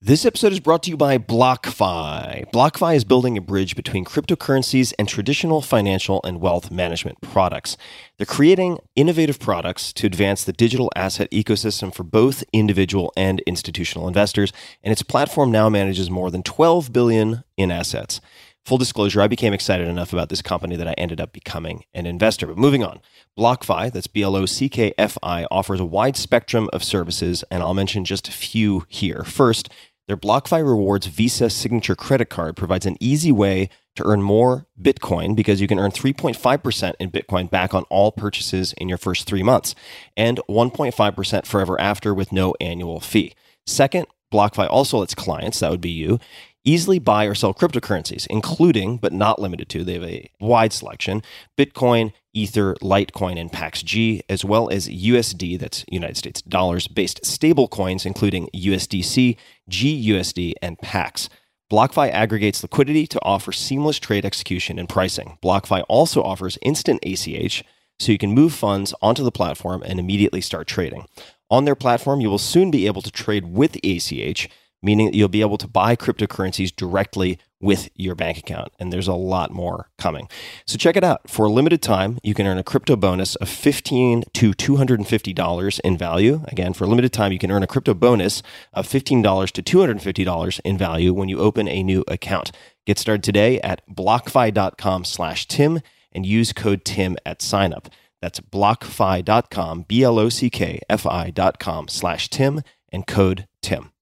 This episode is brought to you by BlockFi. BlockFi is building a bridge between cryptocurrencies and traditional financial and wealth management products. They're creating innovative products to advance the digital asset ecosystem for both individual and institutional investors, and its platform now manages more than 12 billion in assets. Full disclosure, I became excited enough about this company that I ended up becoming an investor. But moving on, BlockFi, that's B L O C K F I, offers a wide spectrum of services, and I'll mention just a few here. First, their BlockFi Rewards Visa Signature Credit Card provides an easy way to earn more Bitcoin because you can earn 3.5% in Bitcoin back on all purchases in your first three months and 1.5% forever after with no annual fee. Second, BlockFi also lets clients, that would be you, easily buy or sell cryptocurrencies, including but not limited to, they have a wide selection Bitcoin, Ether, Litecoin, and PaxG, as well as USD, that's United States dollars based stable coins, including USDC, GUSD, and PAX. BlockFi aggregates liquidity to offer seamless trade execution and pricing. BlockFi also offers instant ACH, so you can move funds onto the platform and immediately start trading. On their platform, you will soon be able to trade with ACH meaning that you'll be able to buy cryptocurrencies directly with your bank account. And there's a lot more coming. So check it out. For a limited time, you can earn a crypto bonus of 15 to $250 in value. Again, for a limited time, you can earn a crypto bonus of $15 to $250 in value when you open a new account. Get started today at blockfi.com slash Tim and use code TIM at signup. That's blockfi.com, B L O C K F I.com slash Tim and code TIM.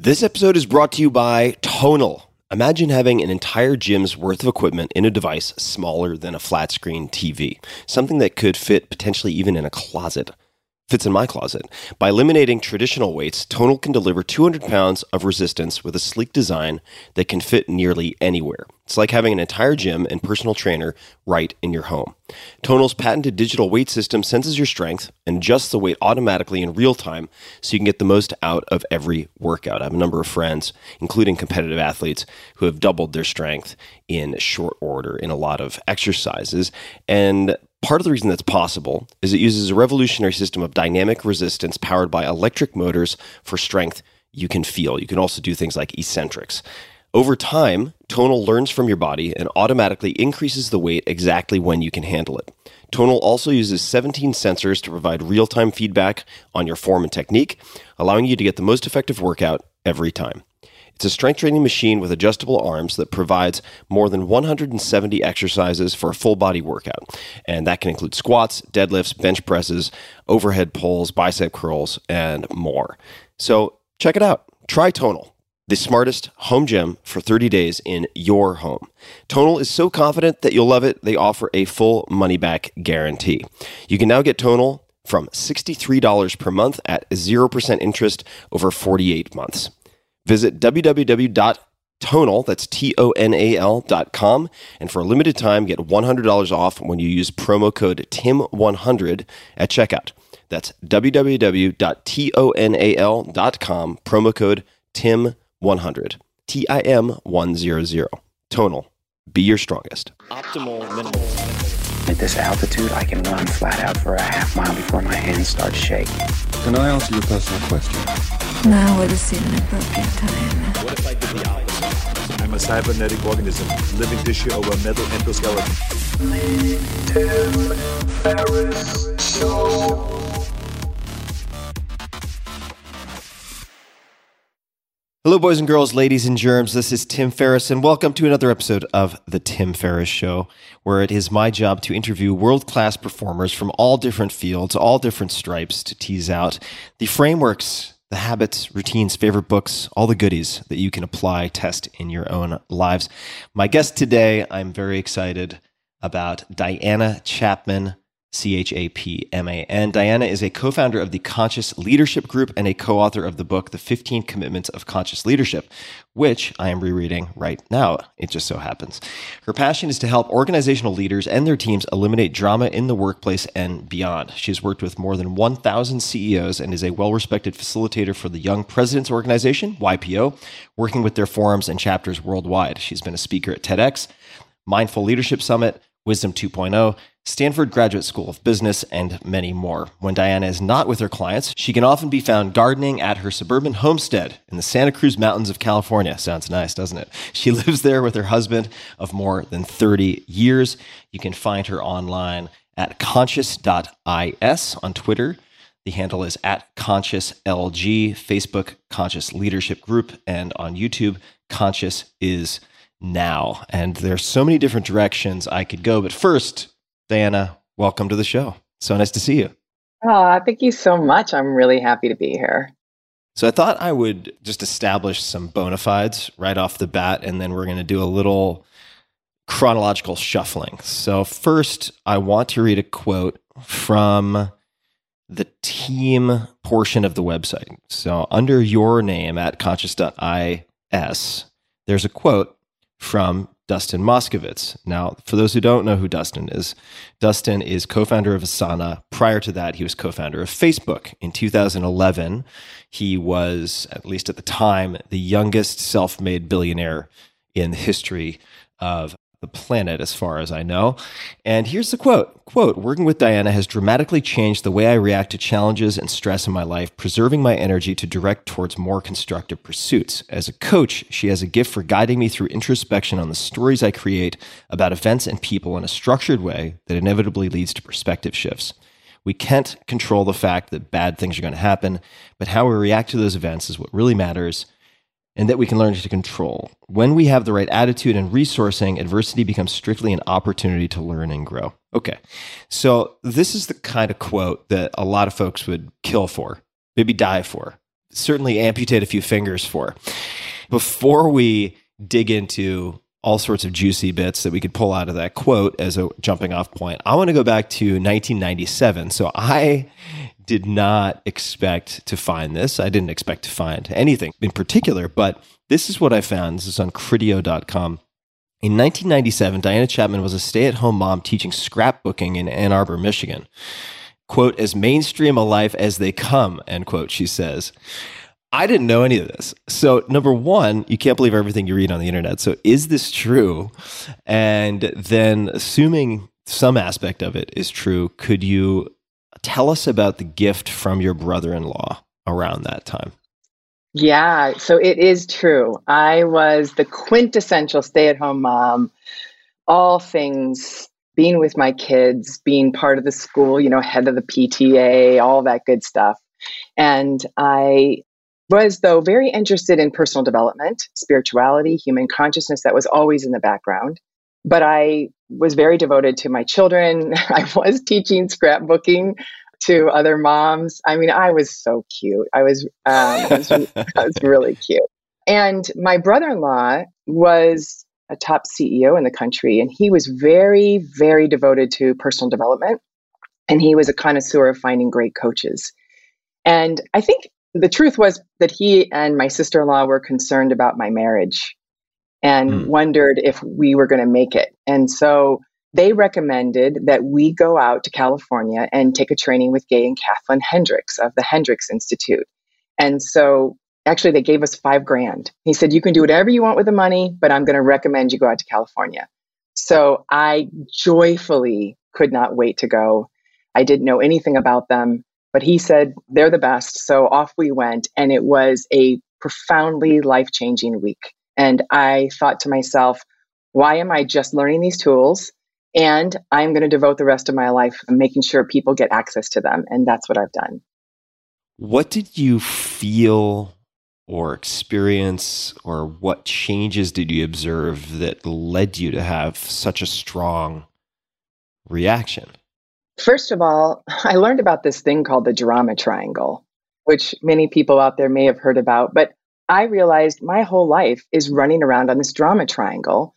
This episode is brought to you by Tonal. Imagine having an entire gym's worth of equipment in a device smaller than a flat screen TV, something that could fit potentially even in a closet fits in my closet. By eliminating traditional weights, Tonal can deliver 200 pounds of resistance with a sleek design that can fit nearly anywhere. It's like having an entire gym and personal trainer right in your home. Tonal's patented digital weight system senses your strength and adjusts the weight automatically in real time so you can get the most out of every workout. I have a number of friends, including competitive athletes, who have doubled their strength in short order in a lot of exercises. And Part of the reason that's possible is it uses a revolutionary system of dynamic resistance powered by electric motors for strength you can feel. You can also do things like eccentrics. Over time, Tonal learns from your body and automatically increases the weight exactly when you can handle it. Tonal also uses 17 sensors to provide real time feedback on your form and technique, allowing you to get the most effective workout every time. It's a strength training machine with adjustable arms that provides more than 170 exercises for a full body workout. And that can include squats, deadlifts, bench presses, overhead pulls, bicep curls, and more. So check it out. Try Tonal the smartest home gym for 30 days in your home. Tonal is so confident that you'll love it, they offer a full money back guarantee. You can now get Tonal from $63 per month at 0% interest over 48 months. Visit www.tonal, that's T-O-N-A-L dot com, and for a limited time, get $100 off when you use promo code TIM100 at checkout. That's www.tonal.com, promo code TIM100. T-I-M-100. Tonal. Be your strongest. Optimal minimal. At this altitude, I can run flat out for a half mile before my hands start shaking. Can I ask you a personal question? Now would seem an appropriate time. What if I did the opposite? I'm a cybernetic organism, living tissue over metal endoskeleton. Hello, boys and girls, ladies and germs. This is Tim Ferriss, and welcome to another episode of The Tim Ferriss Show, where it is my job to interview world class performers from all different fields, all different stripes, to tease out the frameworks, the habits, routines, favorite books, all the goodies that you can apply, test in your own lives. My guest today, I'm very excited about Diana Chapman. C H A P M A N. Diana is a co founder of the Conscious Leadership Group and a co author of the book, The 15 Commitments of Conscious Leadership, which I am rereading right now. It just so happens. Her passion is to help organizational leaders and their teams eliminate drama in the workplace and beyond. She has worked with more than 1,000 CEOs and is a well respected facilitator for the Young Presidents Organization, YPO, working with their forums and chapters worldwide. She's been a speaker at TEDx, Mindful Leadership Summit, Wisdom 2.0 Stanford Graduate School of Business, and many more. When Diana is not with her clients, she can often be found gardening at her suburban homestead in the Santa Cruz Mountains of California. Sounds nice, doesn't it? She lives there with her husband of more than 30 years. You can find her online at conscious.is on Twitter. The handle is at consciouslg, Facebook Conscious Leadership Group, and on YouTube, Conscious is now. And there's so many different directions I could go. But first, Diana, welcome to the show. So nice to see you. Oh, thank you so much. I'm really happy to be here. So I thought I would just establish some bona fides right off the bat, and then we're going to do a little chronological shuffling. So first, I want to read a quote from the team portion of the website. So under your name at conscious.is, there's a quote from Dustin Moskovitz. Now, for those who don't know who Dustin is, Dustin is co founder of Asana. Prior to that, he was co founder of Facebook. In 2011, he was, at least at the time, the youngest self made billionaire in the history of the planet, as far as I know. And here's the quote quote, working with Diana has dramatically changed the way I react to challenges and stress in my life, preserving my energy to direct towards more constructive pursuits. As a coach, she has a gift for guiding me through introspection on the stories I create about events and people in a structured way that inevitably leads to perspective shifts. We can't control the fact that bad things are going to happen, but how we react to those events is what really matters and that we can learn to control. When we have the right attitude and resourcing, adversity becomes strictly an opportunity to learn and grow. Okay. So, this is the kind of quote that a lot of folks would kill for, maybe die for, certainly amputate a few fingers for. Before we dig into all sorts of juicy bits that we could pull out of that quote as a jumping off point, I want to go back to 1997. So, I did not expect to find this. I didn't expect to find anything in particular, but this is what I found. This is on criteo.com. In 1997, Diana Chapman was a stay at home mom teaching scrapbooking in Ann Arbor, Michigan. Quote, as mainstream a life as they come, end quote, she says. I didn't know any of this. So, number one, you can't believe everything you read on the internet. So, is this true? And then, assuming some aspect of it is true, could you Tell us about the gift from your brother in law around that time. Yeah, so it is true. I was the quintessential stay at home mom, all things being with my kids, being part of the school, you know, head of the PTA, all that good stuff. And I was, though, very interested in personal development, spirituality, human consciousness, that was always in the background. But I was very devoted to my children. I was teaching scrapbooking to other moms. I mean, I was so cute. I was, um, I was, I was really cute. And my brother-in-law was a top CEO in the country, and he was very, very devoted to personal development. And he was a connoisseur of finding great coaches. And I think the truth was that he and my sister in law were concerned about my marriage and mm. wondered if we were going to make it. And so they recommended that we go out to California and take a training with Gay and Kathleen Hendricks of the Hendricks Institute. And so actually they gave us five grand. He said, You can do whatever you want with the money, but I'm going to recommend you go out to California. So I joyfully could not wait to go. I didn't know anything about them, but he said, They're the best. So off we went. And it was a profoundly life changing week. And I thought to myself, why am I just learning these tools? And I'm going to devote the rest of my life making sure people get access to them. And that's what I've done. What did you feel or experience, or what changes did you observe that led you to have such a strong reaction? First of all, I learned about this thing called the drama triangle, which many people out there may have heard about. But I realized my whole life is running around on this drama triangle.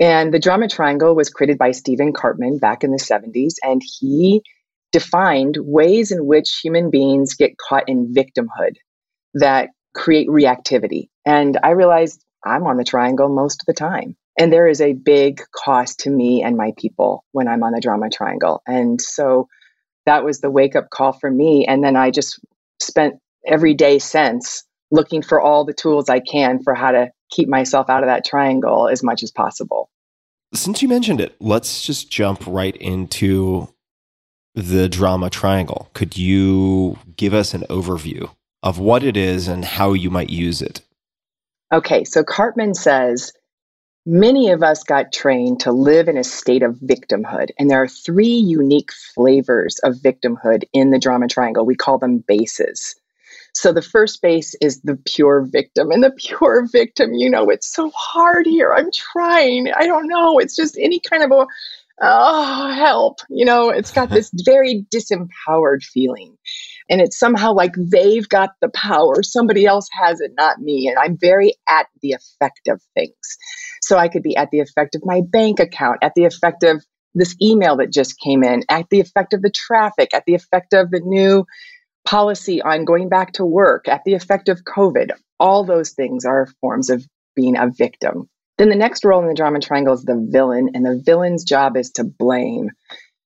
And the drama triangle was created by Stephen Karpman back in the 70s. And he defined ways in which human beings get caught in victimhood that create reactivity. And I realized I'm on the triangle most of the time. And there is a big cost to me and my people when I'm on the drama triangle. And so that was the wake up call for me. And then I just spent every day since looking for all the tools I can for how to keep myself out of that triangle as much as possible. Since you mentioned it, let's just jump right into the drama triangle. Could you give us an overview of what it is and how you might use it? Okay, so Karpman says many of us got trained to live in a state of victimhood, and there are three unique flavors of victimhood in the drama triangle. We call them bases. So the first base is the pure victim, and the pure victim, you know, it's so hard here. I'm trying. I don't know. It's just any kind of a oh help you know it's got mm-hmm. this very disempowered feeling and it's somehow like they've got the power somebody else has it not me and i'm very at the effect of things so i could be at the effect of my bank account at the effect of this email that just came in at the effect of the traffic at the effect of the new policy on going back to work at the effect of covid all those things are forms of being a victim then the next role in the drama triangle is the villain, and the villain's job is to blame.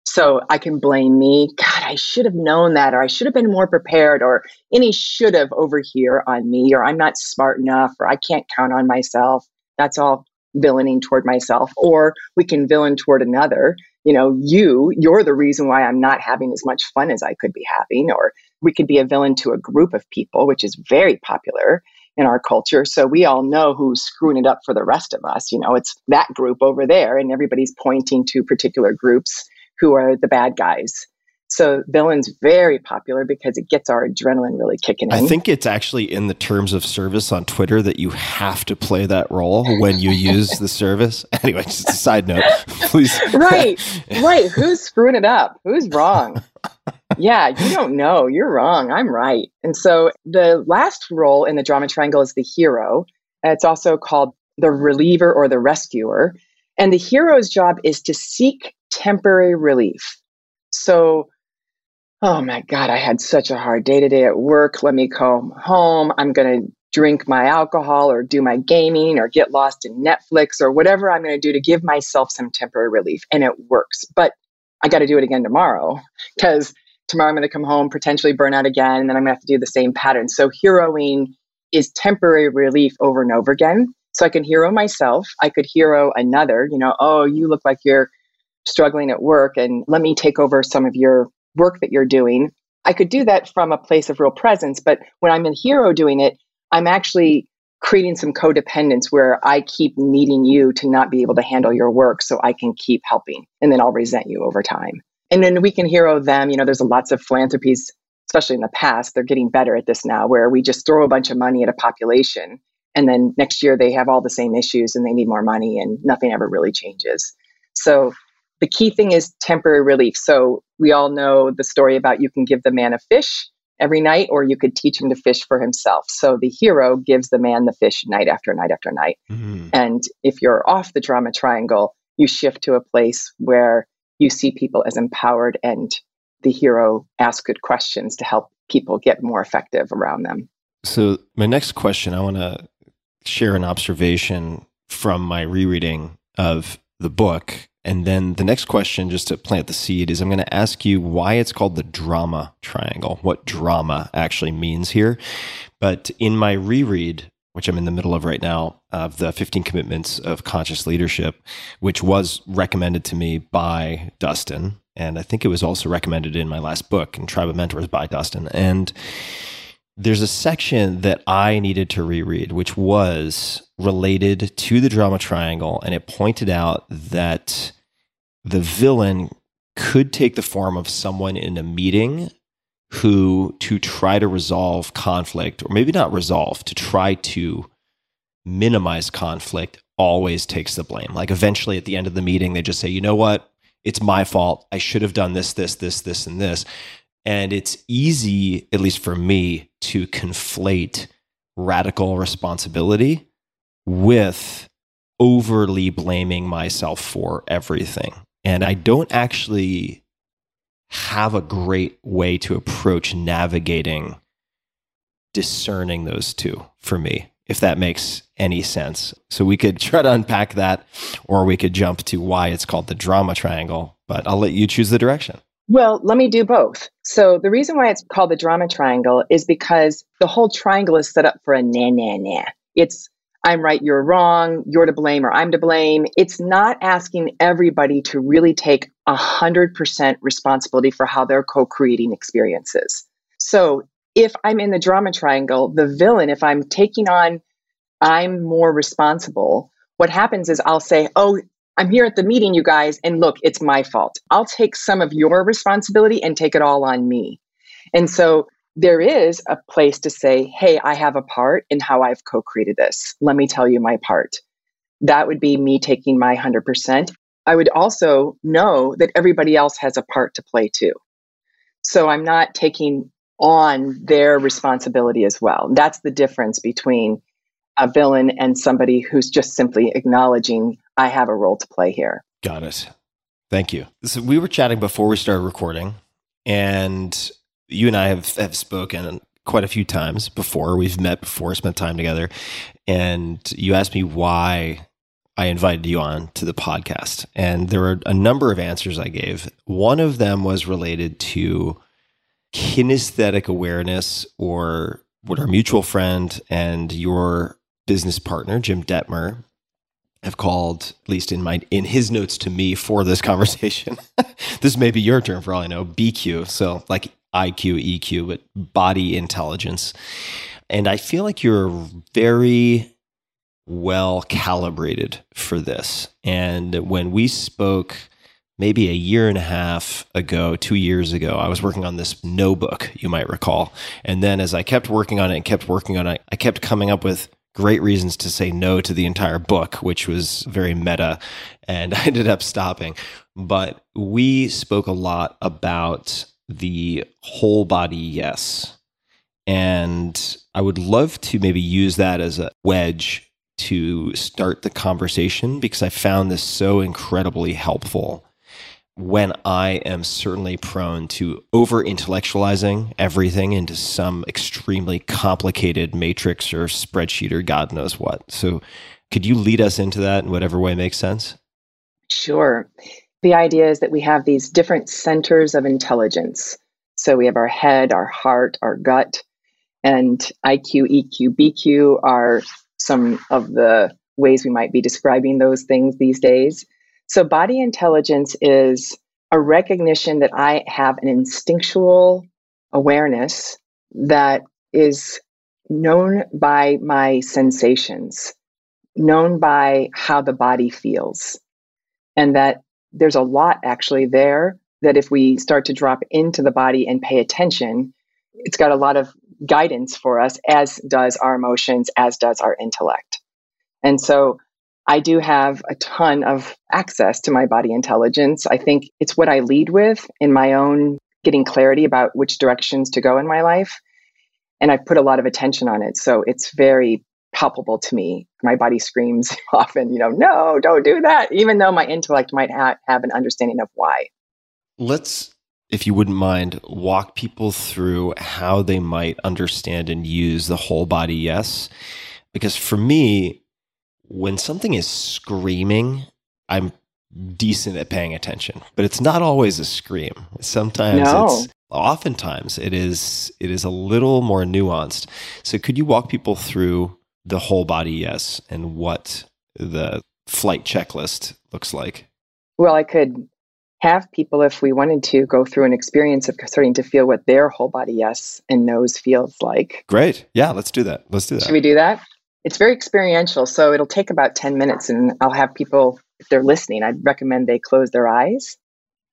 So I can blame me. God, I should have known that, or I should have been more prepared, or any should have over here on me, or I'm not smart enough, or I can't count on myself. That's all villaining toward myself. Or we can villain toward another. You know, you, you're the reason why I'm not having as much fun as I could be having. Or we could be a villain to a group of people, which is very popular in our culture. So we all know who's screwing it up for the rest of us. You know, it's that group over there, and everybody's pointing to particular groups who are the bad guys. So villain's very popular because it gets our adrenaline really kicking in. I think it's actually in the terms of service on Twitter that you have to play that role when you use the service. Anyway, just a side note, please. right, right. Who's screwing it up? Who's wrong? Yeah, you don't know. You're wrong. I'm right. And so the last role in the drama triangle is the hero. It's also called the reliever or the rescuer. And the hero's job is to seek temporary relief. So, oh my God, I had such a hard day today at work. Let me come home. I'm going to drink my alcohol or do my gaming or get lost in Netflix or whatever I'm going to do to give myself some temporary relief. And it works. But I got to do it again tomorrow because tomorrow I'm going to come home, potentially burn out again, and then I'm going to have to do the same pattern. So heroing is temporary relief over and over again. So I can hero myself. I could hero another, you know, oh, you look like you're struggling at work and let me take over some of your work that you're doing. I could do that from a place of real presence, but when I'm a hero doing it, I'm actually creating some codependence where I keep needing you to not be able to handle your work so I can keep helping and then I'll resent you over time and then we can hero them. You know, there's lots of philanthropies, especially in the past. They're getting better at this now, where we just throw a bunch of money at a population, and then next year they have all the same issues and they need more money, and nothing ever really changes. So the key thing is temporary relief. So we all know the story about you can give the man a fish every night, or you could teach him to fish for himself. So the hero gives the man the fish night after night after night. Mm-hmm. And if you're off the drama triangle, you shift to a place where you see people as empowered and the hero asks good questions to help people get more effective around them. So, my next question I want to share an observation from my rereading of the book. And then the next question, just to plant the seed, is I'm going to ask you why it's called the drama triangle, what drama actually means here. But in my reread, which I'm in the middle of right now, of the 15 commitments of conscious leadership, which was recommended to me by Dustin. And I think it was also recommended in my last book, in Tribe of Mentors by Dustin. And there's a section that I needed to reread, which was related to the drama triangle. And it pointed out that the villain could take the form of someone in a meeting who, to try to resolve conflict, or maybe not resolve, to try to minimize conflict, always takes the blame. Like eventually at the end of the meeting, they just say, you know what? It's my fault. I should have done this, this, this, this, and this. And it's easy, at least for me, to conflate radical responsibility with overly blaming myself for everything. And I don't actually have a great way to approach navigating discerning those two for me, if that makes any sense. So we could try to unpack that, or we could jump to why it's called the drama triangle, but I'll let you choose the direction. Well, let me do both. So the reason why it's called the drama triangle is because the whole triangle is set up for a na na na. It's I'm right, you're wrong, you're to blame, or I'm to blame. It's not asking everybody to really take 100% responsibility for how they're co creating experiences. So if I'm in the drama triangle, the villain, if I'm taking on, I'm more responsible, what happens is I'll say, Oh, I'm here at the meeting, you guys, and look, it's my fault. I'll take some of your responsibility and take it all on me. And so there is a place to say, hey, I have a part in how I've co created this. Let me tell you my part. That would be me taking my 100%. I would also know that everybody else has a part to play too. So I'm not taking on their responsibility as well. That's the difference between a villain and somebody who's just simply acknowledging, I have a role to play here. Got it. Thank you. So we were chatting before we started recording, and you and I have, have spoken quite a few times before. We've met before, spent time together. And you asked me why I invited you on to the podcast. And there were a number of answers I gave. One of them was related to kinesthetic awareness, or what our mutual friend and your business partner, Jim Dethmer, have called, at least in my in his notes to me for this conversation. this may be your term for all I know, BQ. So like IQ, EQ, but body intelligence. And I feel like you're very well calibrated for this. And when we spoke maybe a year and a half ago, two years ago, I was working on this no book, you might recall. And then as I kept working on it and kept working on it, I kept coming up with great reasons to say no to the entire book, which was very meta. And I ended up stopping. But we spoke a lot about the whole body yes. And I would love to maybe use that as a wedge to start the conversation because I found this so incredibly helpful when I am certainly prone to over intellectualizing everything into some extremely complicated matrix or spreadsheet or God knows what. So, could you lead us into that in whatever way makes sense? Sure the idea is that we have these different centers of intelligence. So we have our head, our heart, our gut, and IQ, EQ, BQ are some of the ways we might be describing those things these days. So body intelligence is a recognition that I have an instinctual awareness that is known by my sensations, known by how the body feels, and that there's a lot actually there that if we start to drop into the body and pay attention, it's got a lot of guidance for us, as does our emotions, as does our intellect. And so I do have a ton of access to my body intelligence. I think it's what I lead with in my own getting clarity about which directions to go in my life. And I've put a lot of attention on it. So it's very palpable to me. My body screams often, you know, no, don't do that, even though my intellect might ha- have an understanding of why. Let's, if you wouldn't mind, walk people through how they might understand and use the whole body yes. Because for me, when something is screaming, I'm decent at paying attention, but it's not always a scream. Sometimes no. it's oftentimes it is it is a little more nuanced. So could you walk people through the whole body yes and what the flight checklist looks like? Well, I could have people, if we wanted to, go through an experience of starting to feel what their whole body yes and no's feels like. Great. Yeah, let's do that. Let's do that. Should we do that? It's very experiential. So it'll take about 10 minutes, and I'll have people, if they're listening, I'd recommend they close their eyes.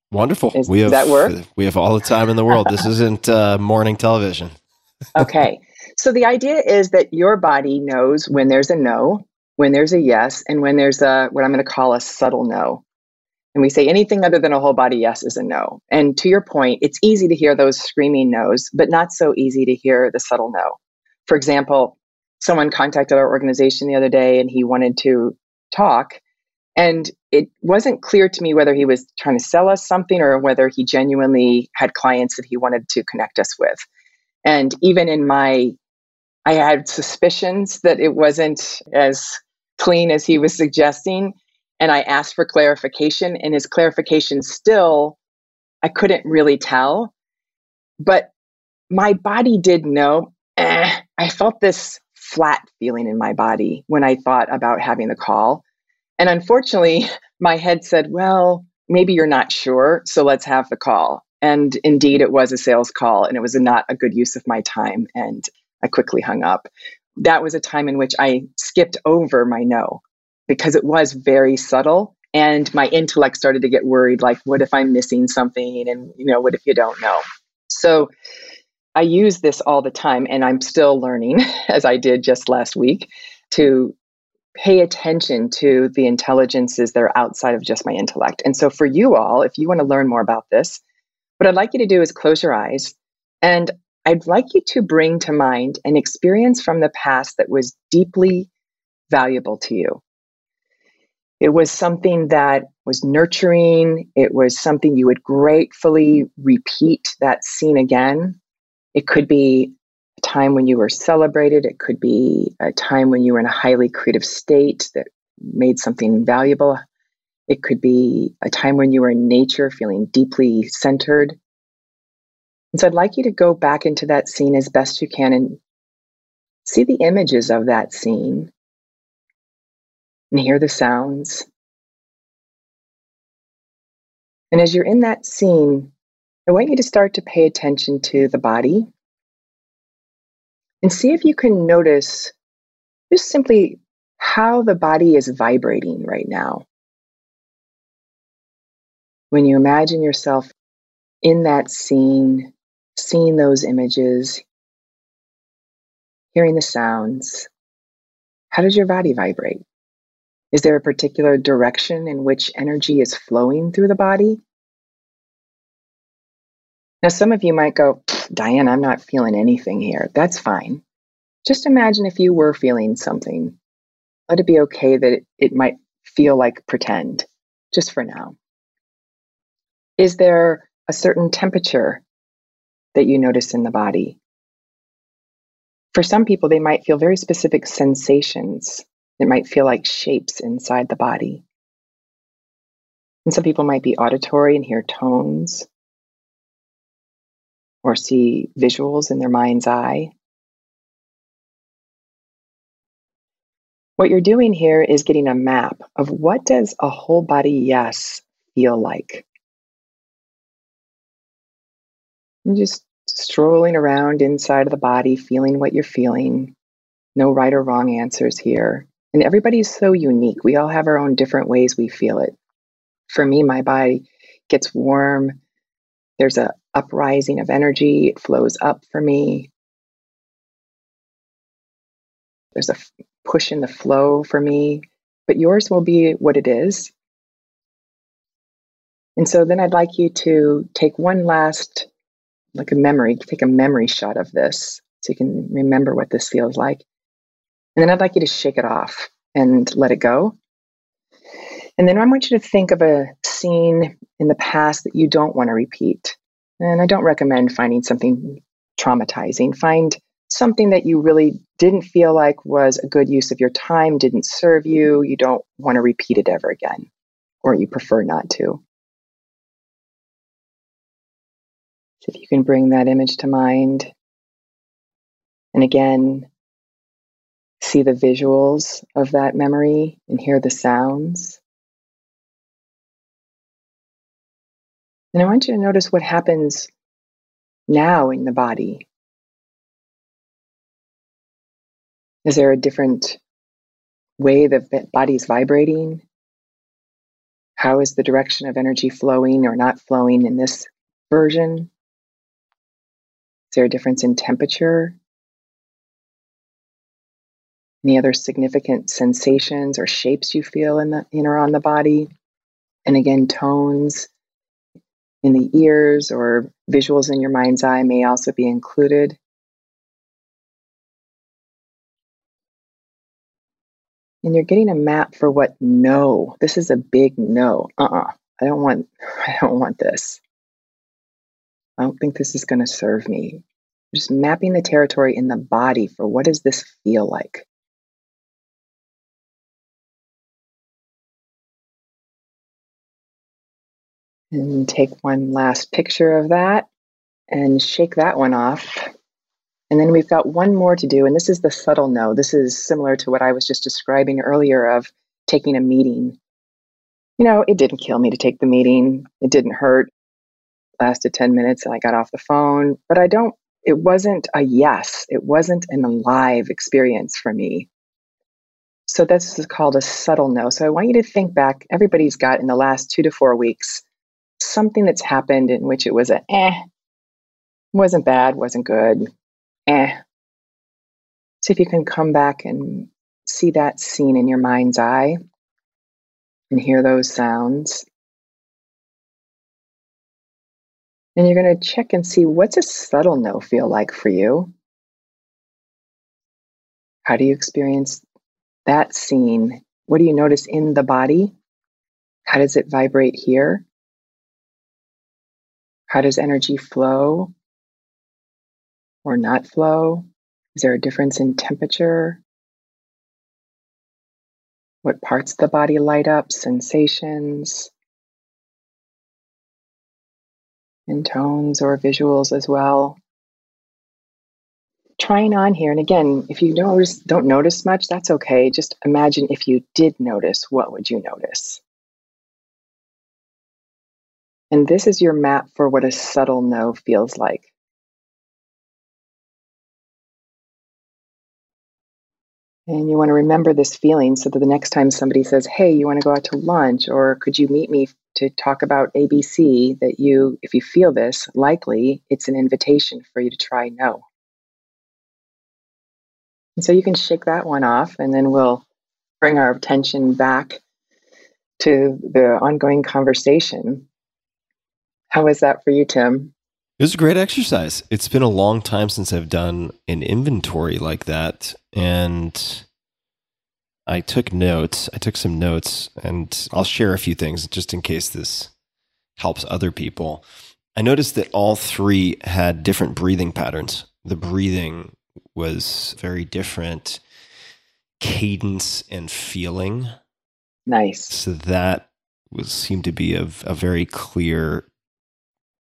Wonderful. Is, we have, does that work? We have all the time in the world. this isn't uh, morning television. okay. So the idea is that your body knows when there's a no, when there's a yes, and when there's a what I'm going to call a subtle no. And we say anything other than a whole body yes is a no. And to your point, it's easy to hear those screaming no's, but not so easy to hear the subtle no. For example, someone contacted our organization the other day and he wanted to talk. And it wasn't clear to me whether he was trying to sell us something or whether he genuinely had clients that he wanted to connect us with. And even in my I had suspicions that it wasn't as clean as he was suggesting. And I asked for clarification, and his clarification still, I couldn't really tell. But my body did know. Eh, I felt this flat feeling in my body when I thought about having the call. And unfortunately, my head said, well, maybe you're not sure, so let's have the call. And indeed, it was a sales call and it was not a good use of my time. And I quickly hung up. That was a time in which I skipped over my no because it was very subtle. And my intellect started to get worried like, what if I'm missing something? And, you know, what if you don't know? So I use this all the time and I'm still learning, as I did just last week, to pay attention to the intelligences that are outside of just my intellect. And so, for you all, if you want to learn more about this, what I'd like you to do is close your eyes and I'd like you to bring to mind an experience from the past that was deeply valuable to you. It was something that was nurturing. It was something you would gratefully repeat that scene again. It could be a time when you were celebrated. It could be a time when you were in a highly creative state that made something valuable. It could be a time when you were in nature feeling deeply centered. And so I'd like you to go back into that scene as best you can and see the images of that scene and hear the sounds. And as you're in that scene, I want you to start to pay attention to the body and see if you can notice just simply how the body is vibrating right now when you imagine yourself in that scene, seeing those images, hearing the sounds, how does your body vibrate? Is there a particular direction in which energy is flowing through the body? Now, some of you might go, Diane, I'm not feeling anything here. That's fine. Just imagine if you were feeling something. Let it be okay that it, it might feel like pretend, just for now. Is there a certain temperature that you notice in the body? For some people, they might feel very specific sensations. It might feel like shapes inside the body. And some people might be auditory and hear tones or see visuals in their mind's eye. What you're doing here is getting a map of what does a whole body yes feel like? And just strolling around inside of the body, feeling what you're feeling. No right or wrong answers here. And everybody's so unique. We all have our own different ways we feel it. For me, my body gets warm. There's a uprising of energy. It flows up for me. There's a push in the flow for me, but yours will be what it is. And so then I'd like you to take one last like a memory, take a memory shot of this so you can remember what this feels like. And then I'd like you to shake it off and let it go. And then I want you to think of a scene in the past that you don't want to repeat. And I don't recommend finding something traumatizing. Find something that you really didn't feel like was a good use of your time, didn't serve you, you don't want to repeat it ever again, or you prefer not to. So if you can bring that image to mind. And again, see the visuals of that memory and hear the sounds. And I want you to notice what happens now in the body. Is there a different way the body is vibrating? How is the direction of energy flowing or not flowing in this version? Is there a difference in temperature? Any other significant sensations or shapes you feel in the in or on the body? And again, tones in the ears or visuals in your mind's eye may also be included. And you're getting a map for what no. This is a big no. Uh-uh. I don't want I don't want this. I don't think this is going to serve me. Just mapping the territory in the body for what does this feel like? And take one last picture of that and shake that one off. And then we've got one more to do, and this is the subtle no. This is similar to what I was just describing earlier of taking a meeting. You know, it didn't kill me to take the meeting, it didn't hurt. lasted 10 minutes and I got off the phone, but I don't, it wasn't a yes. It wasn't an alive experience for me. So this is called a subtle no. So I want you to think back. Everybody's got in the last two to four weeks something that's happened in which it was a eh, wasn't bad, wasn't good, eh. See if you can come back and see that scene in your mind's eye and hear those sounds. And you're going to check and see what's a subtle no feel like for you? How do you experience that scene? What do you notice in the body? How does it vibrate here? How does energy flow or not flow? Is there a difference in temperature? What parts of the body light up? Sensations, and tones or visuals as well. Trying on here, and again, if you notice, don't notice much, that's okay. Just imagine if you did notice, what would you notice? And this is your map for what a subtle no feels like. And you want to remember this feeling so that the next time somebody says, Hey, you want to go out to lunch, or could you meet me to talk about ABC, that you, if you feel this, likely it's an invitation for you to try no. And so you can shake that one off, and then we'll bring our attention back to the ongoing conversation how was that for you, Tim? It was a great exercise. It's been a long time since I've done an inventory like that. And I took notes. I took some notes and I'll share a few things just in case this helps other people. I noticed that all three had different breathing patterns. The breathing was very different, cadence and feeling. Nice. So that was seemed to be a, a very clear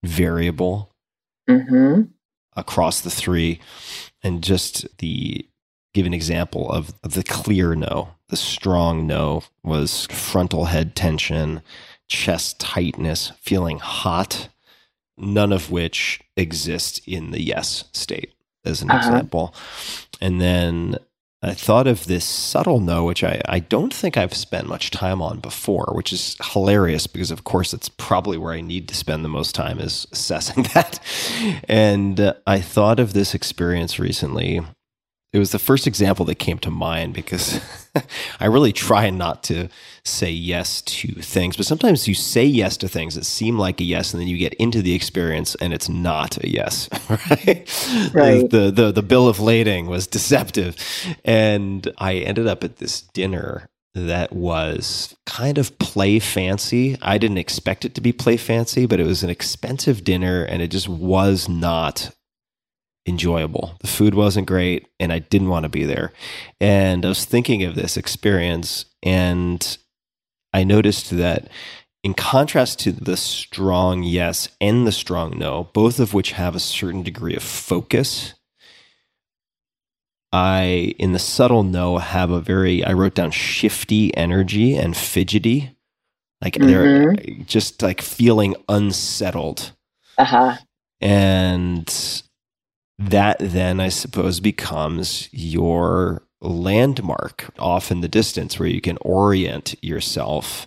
variable mm-hmm. across the three. And just the give an example of, of the clear no, the strong no was frontal head tension, chest tightness, feeling hot, none of which exist in the yes state, as an uh-huh. example. And then I thought of this subtle no, which I, I don't think I've spent much time on before, which is hilarious because, of course, it's probably where I need to spend the most time is assessing that. And uh, I thought of this experience recently it was the first example that came to mind because I really try not to say yes to things, but sometimes you say yes to things that seem like a yes, and then you get into the experience and it's not a yes, right? Right. The, the the bill of lading was deceptive, and I ended up at this dinner that was kind of play fancy. I didn't expect it to be play fancy, but it was an expensive dinner, and it just was not enjoyable. The food wasn't great and I didn't want to be there. And I was thinking of this experience and I noticed that in contrast to the strong yes and the strong no, both of which have a certain degree of focus, I, in the subtle no, have a very, I wrote down shifty energy and fidgety. Like mm-hmm. they're just like feeling unsettled. Uh huh. And that then I suppose becomes your landmark off in the distance where you can orient yourself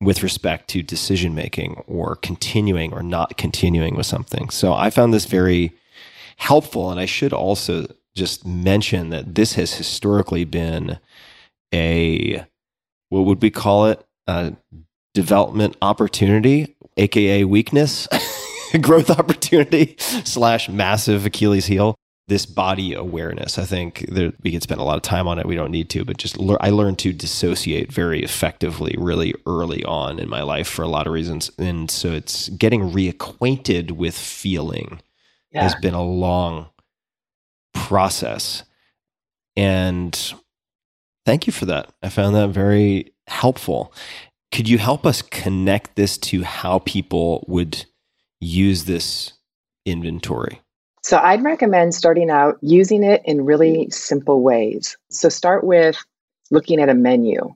with respect to decision making or continuing or not continuing with something. So I found this very helpful. And I should also just mention that this has historically been a, what would we call it? A development opportunity, AKA weakness. growth opportunity slash massive Achilles heel. This body awareness, I think that we could spend a lot of time on it. We don't need to, but just I learned to dissociate very effectively, really early on in my life for a lot of reasons. And so it's getting reacquainted with feeling yeah. has been a long process. And thank you for that. I found that very helpful. Could you help us connect this to how people would use this inventory? So I'd recommend starting out using it in really simple ways. So start with looking at a menu.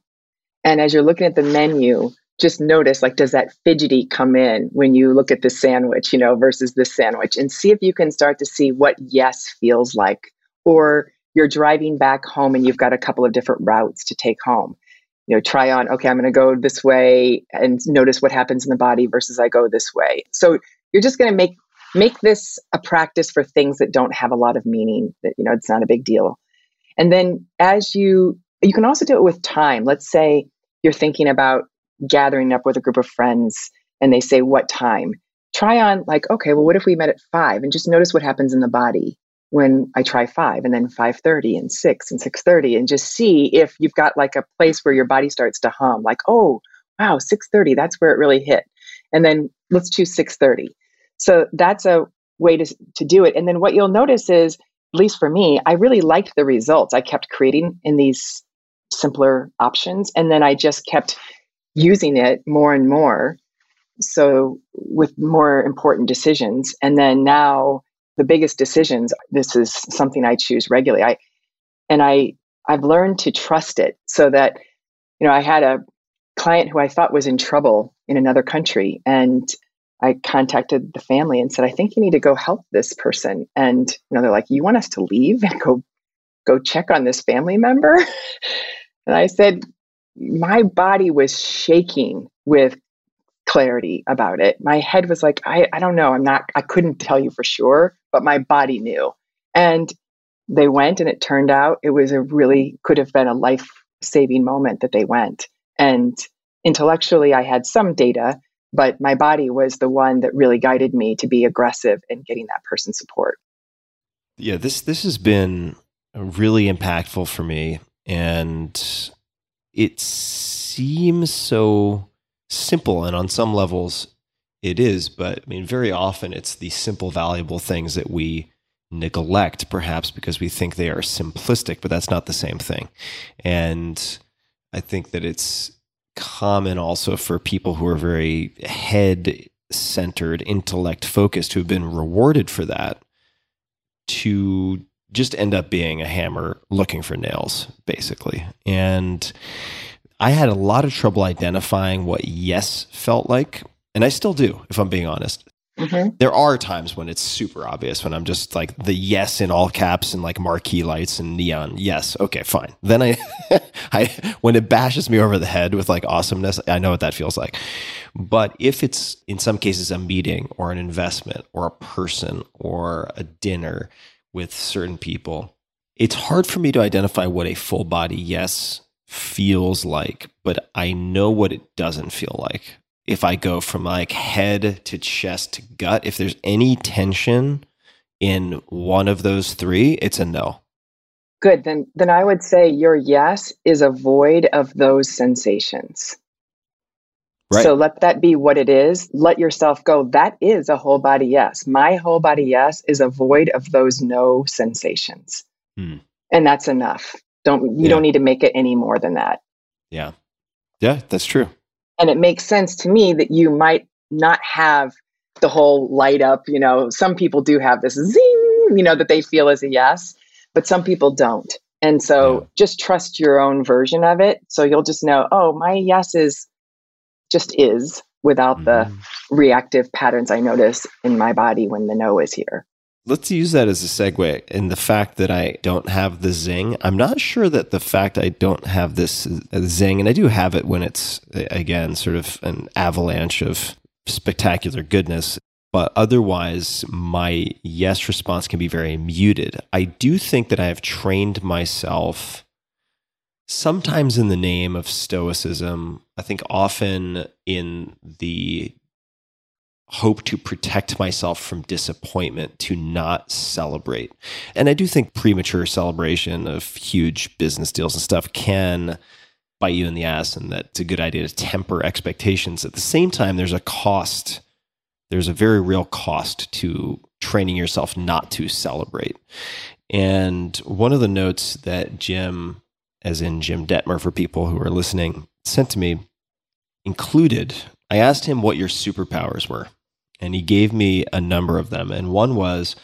And as you're looking at the menu, just notice like does that fidgety come in when you look at this sandwich, you know, versus this sandwich and see if you can start to see what yes feels like or you're driving back home and you've got a couple of different routes to take home. You know, try on, okay, I'm going to go this way and notice what happens in the body versus I go this way. So you're just going to make make this a practice for things that don't have a lot of meaning that you know it's not a big deal. And then as you you can also do it with time. Let's say you're thinking about gathering up with a group of friends and they say what time. Try on like, okay, well what if we met at 5 and just notice what happens in the body when I try 5 and then 5:30 and 6 and 6:30 and just see if you've got like a place where your body starts to hum like, "Oh, wow, 6:30, that's where it really hit." And then let's choose 6:30. So that's a way to to do it. And then what you'll notice is at least for me, I really liked the results. I kept creating in these simpler options and then I just kept using it more and more so with more important decisions and then now the biggest decisions this is something i choose regularly i and i i've learned to trust it so that you know i had a client who i thought was in trouble in another country and i contacted the family and said i think you need to go help this person and you know they're like you want us to leave and go go check on this family member and i said my body was shaking with clarity about it. My head was like, I, I don't know. I'm not, I couldn't tell you for sure, but my body knew. And they went, and it turned out it was a really, could have been a life saving moment that they went. And intellectually, I had some data, but my body was the one that really guided me to be aggressive in getting that person support. Yeah, this this has been really impactful for me and it seems so simple and on some levels it is but i mean very often it's the simple valuable things that we neglect perhaps because we think they are simplistic but that's not the same thing and i think that it's common also for people who are very head centered intellect focused who have been rewarded for that to just end up being a hammer looking for nails basically and I had a lot of trouble identifying what yes felt like. And I still do, if I'm being honest. Mm-hmm. There are times when it's super obvious when I'm just like the yes in all caps and like marquee lights and neon. Yes. Okay, fine. Then I, I, when it bashes me over the head with like awesomeness, I know what that feels like. But if it's in some cases a meeting or an investment or a person or a dinner with certain people, it's hard for me to identify what a full body yes feels like, but I know what it doesn't feel like. If I go from like head to chest to gut, if there's any tension in one of those three, it's a no. Good. Then then I would say your yes is a void of those sensations. Right. So let that be what it is. Let yourself go. That is a whole body yes. My whole body yes is a void of those no sensations. Hmm. And that's enough. Don't you yeah. don't need to make it any more than that. Yeah. Yeah, that's true. And it makes sense to me that you might not have the whole light up, you know, some people do have this zing, you know, that they feel as a yes, but some people don't. And so yeah. just trust your own version of it. So you'll just know, oh, my yes is just is without mm-hmm. the reactive patterns I notice in my body when the no is here let's use that as a segue in the fact that I don't have the zing. I'm not sure that the fact I don't have this uh, zing, and I do have it when it's, again, sort of an avalanche of spectacular goodness. But otherwise, my yes response can be very muted. I do think that I have trained myself sometimes in the name of stoicism. I think often in the hope to protect myself from disappointment to not celebrate. And I do think premature celebration of huge business deals and stuff can bite you in the ass and that's a good idea to temper expectations. At the same time, there's a cost. There's a very real cost to training yourself not to celebrate. And one of the notes that Jim, as in Jim Dethmer for people who are listening, sent to me included I asked him what your superpowers were and he gave me a number of them. And one was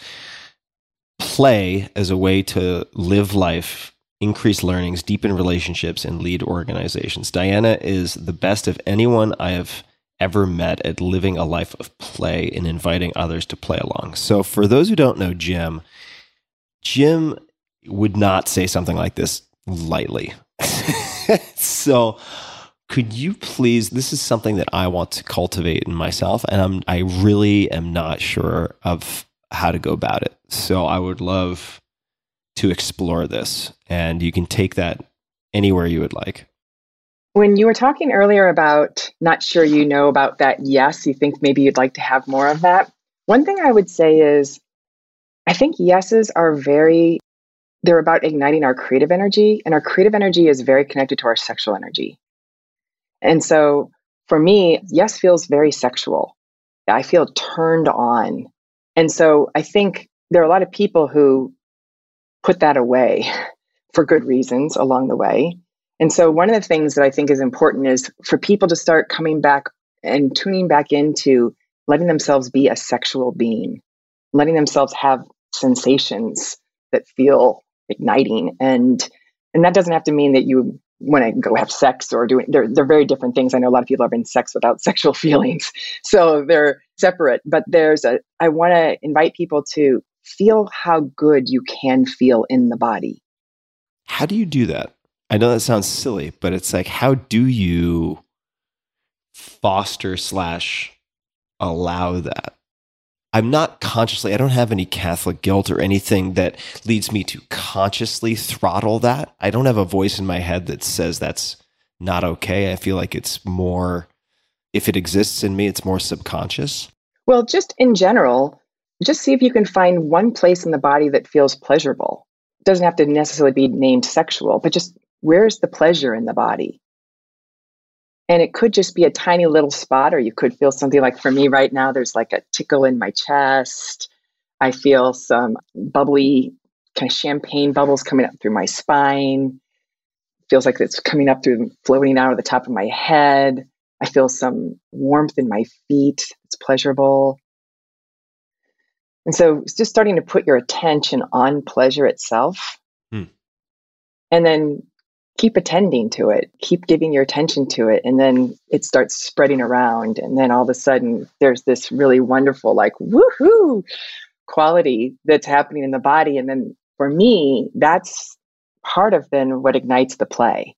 play as a way to live life, increase learnings, deepen relationships, and lead organizations. Diana is the best of anyone I have ever met at living a life of play and inviting others to play along. So, for those who don't know Jim, Jim would not say something like this lightly. so, could you please? This is something that I want to cultivate in myself, and I'm I really am not sure of how to go about it. So, I would love to explore this, and you can take that anywhere you would like. When you were talking earlier about not sure you know about that yes, you think maybe you'd like to have more of that. One thing I would say is I think yeses are very, they're about igniting our creative energy, and our creative energy is very connected to our sexual energy. And so for me, yes feels very sexual. I feel turned on. And so I think there are a lot of people who put that away for good reasons along the way. And so, one of the things that I think is important is for people to start coming back and tuning back into letting themselves be a sexual being, letting themselves have sensations that feel igniting. And and that doesn't have to mean that you want I go have sex or doing they're, they're very different things. I know a lot of people are in sex without sexual feelings. So they're separate. But there's a I want to invite people to feel how good you can feel in the body. How do you do that? I know that sounds silly, but it's like, how do you foster slash allow that? I'm not consciously, I don't have any Catholic guilt or anything that leads me to consciously throttle that. I don't have a voice in my head that says that's not okay. I feel like it's more, if it exists in me, it's more subconscious. Well, just in general, just see if you can find one place in the body that feels pleasurable. It doesn't have to necessarily be named sexual, but just where's the pleasure in the body? And it could just be a tiny little spot, or you could feel something like for me right now, there's like a tickle in my chest. I feel some bubbly kind of champagne bubbles coming up through my spine. Feels like it's coming up through, floating out of the top of my head. I feel some warmth in my feet. It's pleasurable. And so it's just starting to put your attention on pleasure itself. Hmm. And then keep attending to it, keep giving your attention to it. And then it starts spreading around. And then all of a sudden, there's this really wonderful, like, woohoo quality that's happening in the body. And then for me, that's part of then what ignites the play.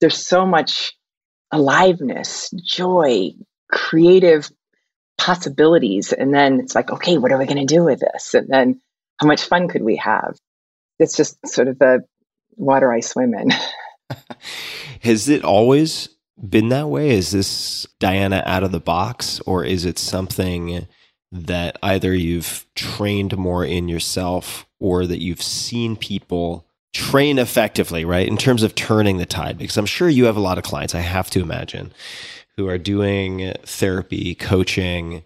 There's so much aliveness, joy, creative possibilities. And then it's like, okay, what are we going to do with this? And then how much fun could we have? It's just sort of the water I swim in. Has it always been that way? Is this Diana out of the box, or is it something that either you've trained more in yourself or that you've seen people train effectively, right? In terms of turning the tide, because I'm sure you have a lot of clients, I have to imagine, who are doing therapy, coaching,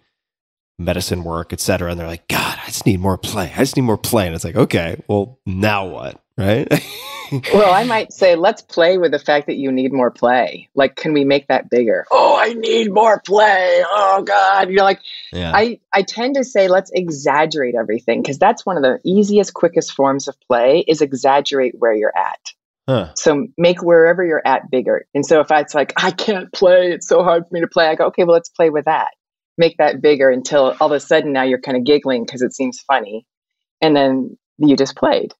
medicine work, et cetera. And they're like, God, I just need more play. I just need more play. And it's like, okay, well, now what? Right. well, I might say, let's play with the fact that you need more play. Like, can we make that bigger? Oh, I need more play. Oh God. You're like, yeah. I, I tend to say, let's exaggerate everything because that's one of the easiest, quickest forms of play is exaggerate where you're at. Huh. So make wherever you're at bigger. And so if it's like, I can't play, it's so hard for me to play, I go, okay, well, let's play with that. Make that bigger until all of a sudden now you're kind of giggling because it seems funny. And then you just played.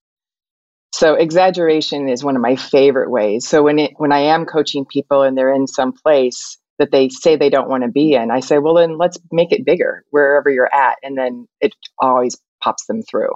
So exaggeration is one of my favorite ways. So when it, when I am coaching people and they're in some place that they say they don't want to be in, I say, well, then let's make it bigger wherever you're at. And then it always pops them through.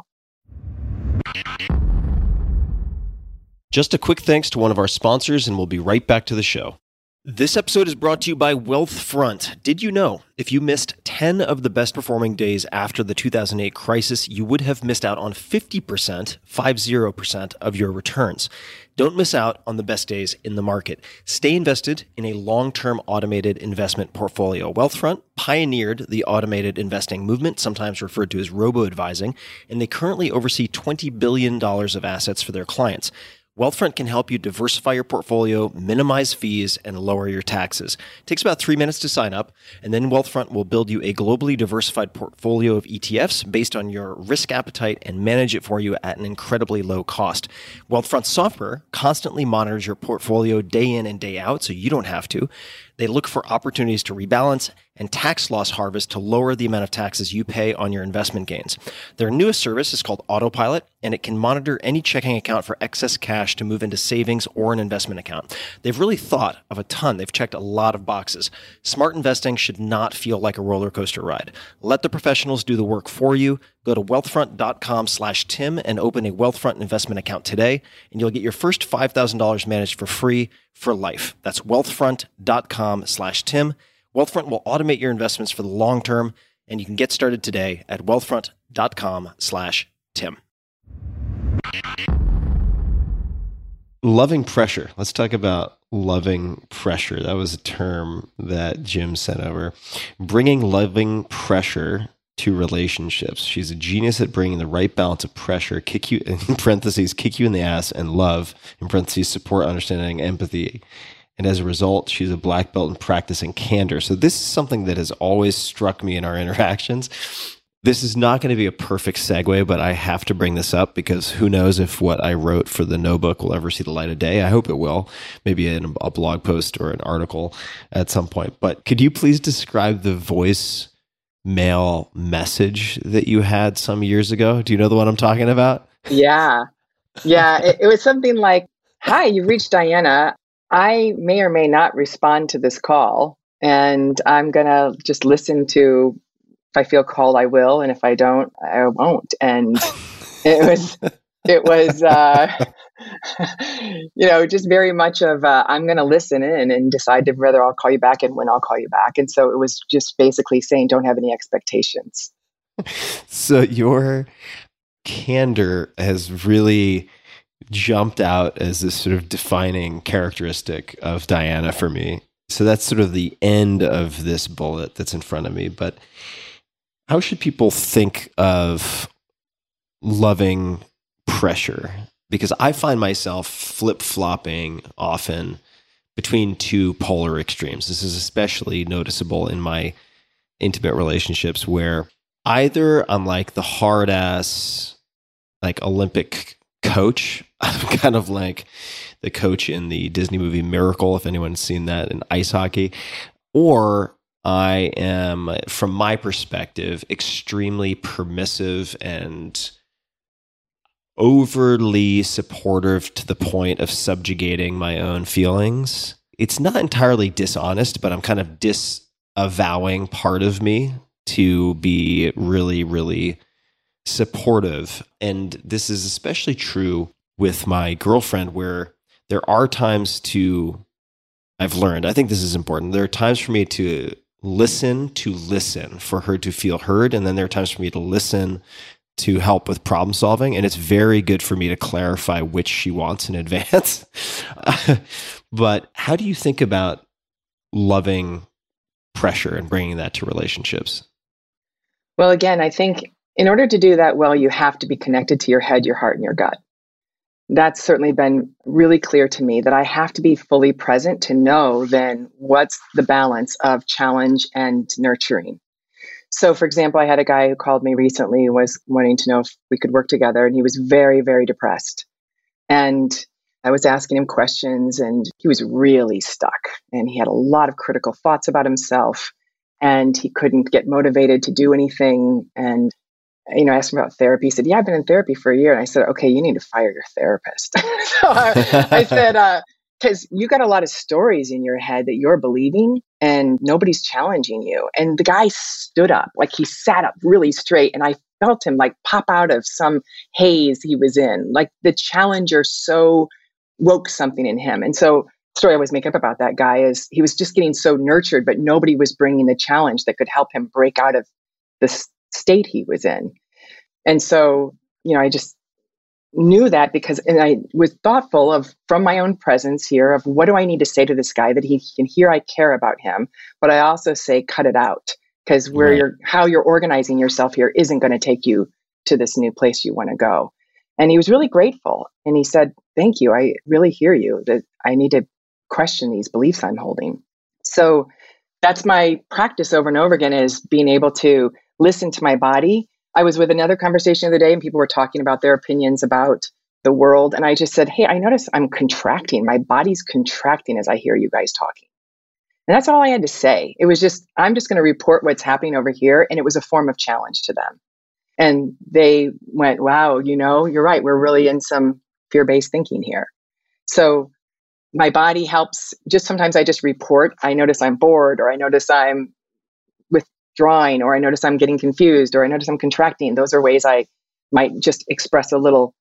Just a quick thanks to one of our sponsors, and we'll be right back to the show. This episode is brought to you by Wealthfront. Did you know if you missed 10 of the best performing days after the 2008 crisis, you would have missed out on 50%, 50% of your returns? Don't miss out on the best days in the market. Stay invested in a long term automated investment portfolio. Wealthfront pioneered the automated investing movement, sometimes referred to as robo advising, and they currently oversee $20 billion of assets for their clients. Wealthfront can help you diversify your portfolio, minimize fees, and lower your taxes. It takes about three minutes to sign up, and then Wealthfront will build you a globally diversified portfolio of ETFs based on your risk appetite and manage it for you at an incredibly low cost. Wealthfront software constantly monitors your portfolio day in and day out, so you don't have to. They look for opportunities to rebalance and tax loss harvest to lower the amount of taxes you pay on your investment gains. Their newest service is called Autopilot, and it can monitor any checking account for excess cash to move into savings or an investment account. They've really thought of a ton. They've checked a lot of boxes. Smart investing should not feel like a roller coaster ride. Let the professionals do the work for you. Go to wealthfront.com slash Tim and open a Wealthfront investment account today, and you'll get your first $5,000 managed for free for life. That's wealthfront.com slash Tim. Wealthfront will automate your investments for the long term, and you can get started today at wealthfront.com slash Tim. Loving pressure. Let's talk about loving pressure. That was a term that Jim sent over. Bringing loving pressure to relationships. She's a genius at bringing the right balance of pressure, kick you in parentheses, kick you in the ass, and love in parentheses, support, understanding, empathy. And as a result, she's a black belt in practicing candor. So this is something that has always struck me in our interactions. This is not going to be a perfect segue, but I have to bring this up because who knows if what I wrote for the notebook will ever see the light of day. I hope it will, maybe in a blog post or an article at some point. But could you please describe the voice mail message that you had some years ago. Do you know the one I'm talking about? Yeah. Yeah. It, it was something like Hi, you reached Diana. I may or may not respond to this call, and I'm going to just listen to if I feel called, I will, and if I don't, I won't. And it was, it was, uh, you know, just very much of uh, I'm going to listen in and decide whether I'll call you back and when I'll call you back. And so it was just basically saying, don't have any expectations. so your candor has really jumped out as this sort of defining characteristic of Diana for me. So that's sort of the end of this bullet that's in front of me. But how should people think of loving pressure because I find myself flip flopping often between two polar extremes. This is especially noticeable in my intimate relationships where either I'm like the hard ass, like Olympic coach. I'm kind of like the coach in the Disney movie Miracle, if anyone's seen that in ice hockey, or I am, from my perspective, extremely permissive and overly supportive to the point of subjugating my own feelings. It's not entirely dishonest, but I'm kind of disavowing part of me to be really, really supportive. And this is especially true with my girlfriend, where there are times to, I've learned, I think this is important. There are times for me to listen to listen for her to feel heard. And then there are times for me to listen to help with problem solving and it's very good for me to clarify which she wants in advance but how do you think about loving pressure and bringing that to relationships well again i think in order to do that well you have to be connected to your head your heart and your gut that's certainly been really clear to me that i have to be fully present to know then what's the balance of challenge and nurturing so, for example, I had a guy who called me recently, was wanting to know if we could work together, and he was very, very depressed. And I was asking him questions, and he was really stuck. And he had a lot of critical thoughts about himself, and he couldn't get motivated to do anything. And you know, I asked him about therapy. He said, "Yeah, I've been in therapy for a year." And I said, "Okay, you need to fire your therapist." so I, I said, uh, because you got a lot of stories in your head that you're believing and nobody's challenging you. And the guy stood up, like he sat up really straight, and I felt him like pop out of some haze he was in. Like the challenger so woke something in him. And so, story I always make up about that guy is he was just getting so nurtured, but nobody was bringing the challenge that could help him break out of the state he was in. And so, you know, I just knew that because and I was thoughtful of from my own presence here of what do I need to say to this guy that he can hear I care about him, but I also say cut it out because where right. you're how you're organizing yourself here isn't going to take you to this new place you want to go. And he was really grateful and he said thank you. I really hear you that I need to question these beliefs I'm holding. So that's my practice over and over again is being able to listen to my body. I was with another conversation the other day and people were talking about their opinions about the world. And I just said, Hey, I notice I'm contracting. My body's contracting as I hear you guys talking. And that's all I had to say. It was just, I'm just going to report what's happening over here. And it was a form of challenge to them. And they went, wow, you know, you're right. We're really in some fear based thinking here. So my body helps. Just sometimes I just report. I notice I'm bored, or I notice I'm withdrawing, or I notice I'm getting confused, or I notice I'm contracting. Those are ways I might just express a little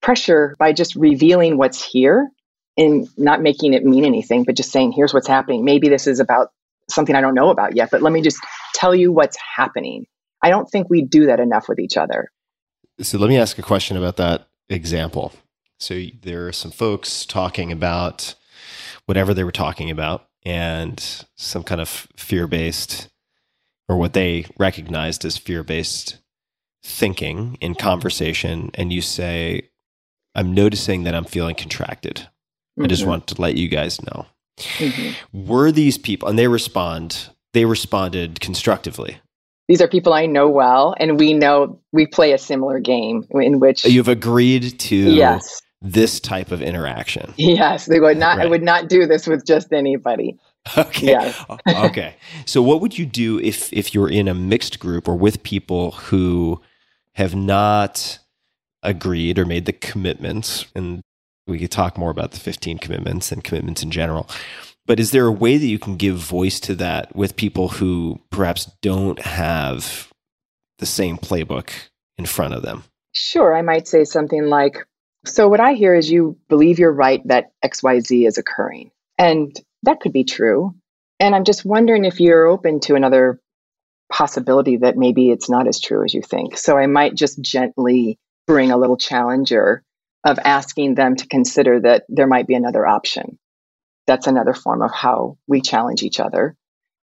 pressure by just revealing what's here and not making it mean anything, but just saying, here's what's happening. Maybe this is about something I don't know about yet, but let me just tell you what's happening. I don't think we do that enough with each other. So let me ask a question about that example. So there are some folks talking about whatever they were talking about and some kind of fear based or what they recognized as fear based thinking in conversation. And you say, I'm noticing that I'm feeling contracted. Mm-hmm. I just mm-hmm. want to let you guys know. Mm-hmm. Were these people, and they respond, they responded constructively these are people I know well, and we know we play a similar game in which you've agreed to yes. this type of interaction. Yes, they would not. Right. I would not do this with just anybody. Okay. Yes. okay. So, what would you do if if you're in a mixed group or with people who have not agreed or made the commitments? And we could talk more about the 15 commitments and commitments in general. But is there a way that you can give voice to that with people who perhaps don't have the same playbook in front of them? Sure. I might say something like So, what I hear is you believe you're right that XYZ is occurring. And that could be true. And I'm just wondering if you're open to another possibility that maybe it's not as true as you think. So, I might just gently bring a little challenger of asking them to consider that there might be another option that's another form of how we challenge each other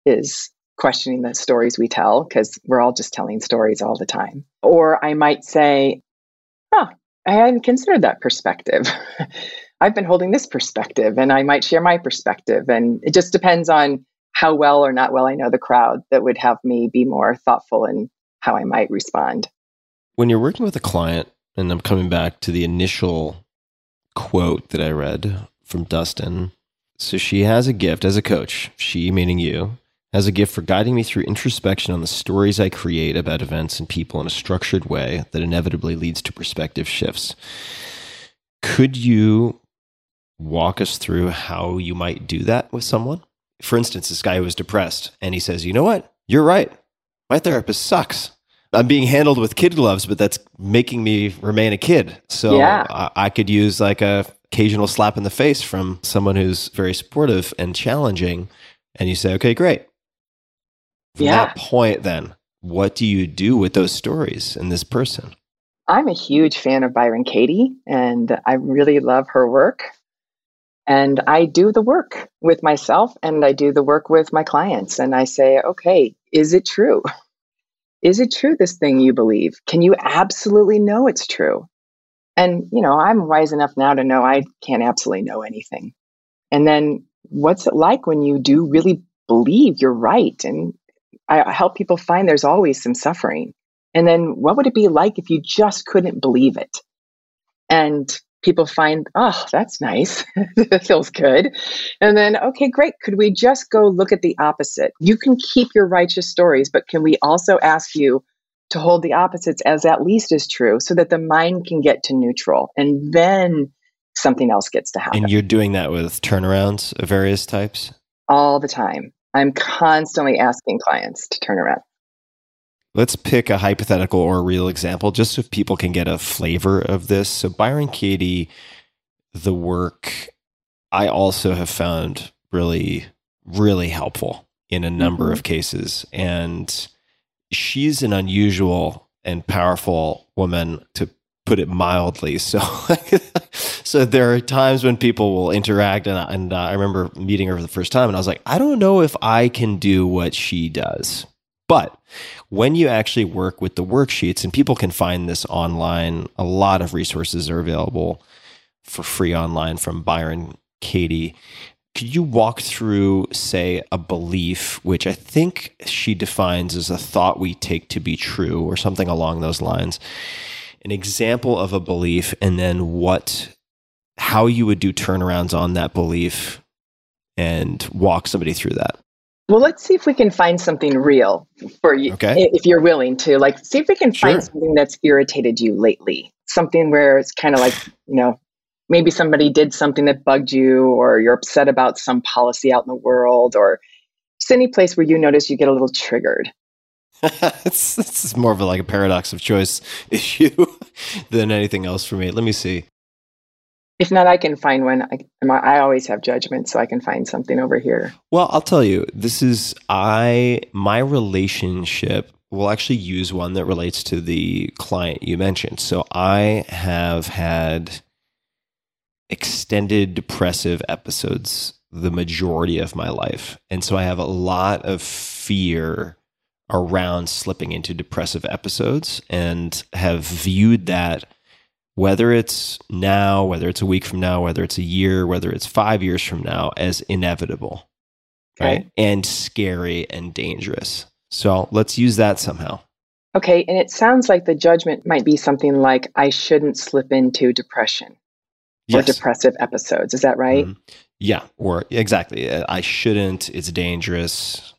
is questioning the stories we tell because we're all just telling stories all the time. Or I might say, huh, I hadn't considered that perspective. I've been holding this perspective and I might share my perspective. And it just depends on how well or not well I know the crowd that would have me be more thoughtful in how I might respond. When you're working with a client, and I'm coming back to the initial quote that I read from Dustin so she has a gift as a coach, she meaning you, has a gift for guiding me through introspection on the stories I create about events and people in a structured way that inevitably leads to perspective shifts. Could you walk us through how you might do that with someone? For instance, this guy who was depressed and he says, You know what? You're right. My therapist sucks. I'm being handled with kid gloves, but that's making me remain a kid. So yeah. I, I could use like a occasional slap in the face from someone who's very supportive and challenging, and you say, okay, great. From yeah. that point, then, what do you do with those stories and this person? I'm a huge fan of Byron Katie, and I really love her work. And I do the work with myself and I do the work with my clients. And I say, okay, is it true? Is it true, this thing you believe? Can you absolutely know it's true? And, you know, I'm wise enough now to know I can't absolutely know anything. And then what's it like when you do really believe you're right? And I help people find there's always some suffering. And then what would it be like if you just couldn't believe it? And people find, oh, that's nice. that feels good. And then, okay, great. Could we just go look at the opposite? You can keep your righteous stories, but can we also ask you, to hold the opposites as at least as true so that the mind can get to neutral and then something else gets to happen. And you're doing that with turnarounds of various types? All the time. I'm constantly asking clients to turn around. Let's pick a hypothetical or a real example just so people can get a flavor of this. So, Byron Katie, the work I also have found really, really helpful in a number mm-hmm. of cases. And she's an unusual and powerful woman to put it mildly. So, so there are times when people will interact, and, and uh, I remember meeting her for the first time, and I was like, I don't know if I can do what she does. But when you actually work with the worksheets, and people can find this online, a lot of resources are available for free online from Byron Katie. Could you walk through, say, a belief, which I think she defines as a thought we take to be true or something along those lines? An example of a belief, and then what, how you would do turnarounds on that belief and walk somebody through that. Well, let's see if we can find something real for you, Okay. if you're willing to. Like, see if we can Sure. find something that's irritated you lately. Something where it's kind of like, you know, maybe somebody did something that bugged you, or you're upset about some policy out in the world, or just any place where you notice you get a little triggered. it's, this is more of a, like a paradox of choice issue than anything else for me. Let me see. If not, I can find one. I, I'm- always have judgment, so I can find something over here. Well, I'll tell you, this is I my relationship will actually use one that relates to the client you mentioned. So I have had extended depressive episodes the majority of my life. And so I have a lot of fear around slipping into depressive episodes and have viewed that whether it's now, whether it's a week from now, whether it's a year, whether it's 5 years from now as inevitable right? And scary and dangerous. So let's use that somehow. Okay, and it sounds like the judgment might be something like, I shouldn't slip into depression or Yes. depressive episodes. Is that right? Mhm. Yeah, or exactly. uh, I shouldn't. It's dangerous,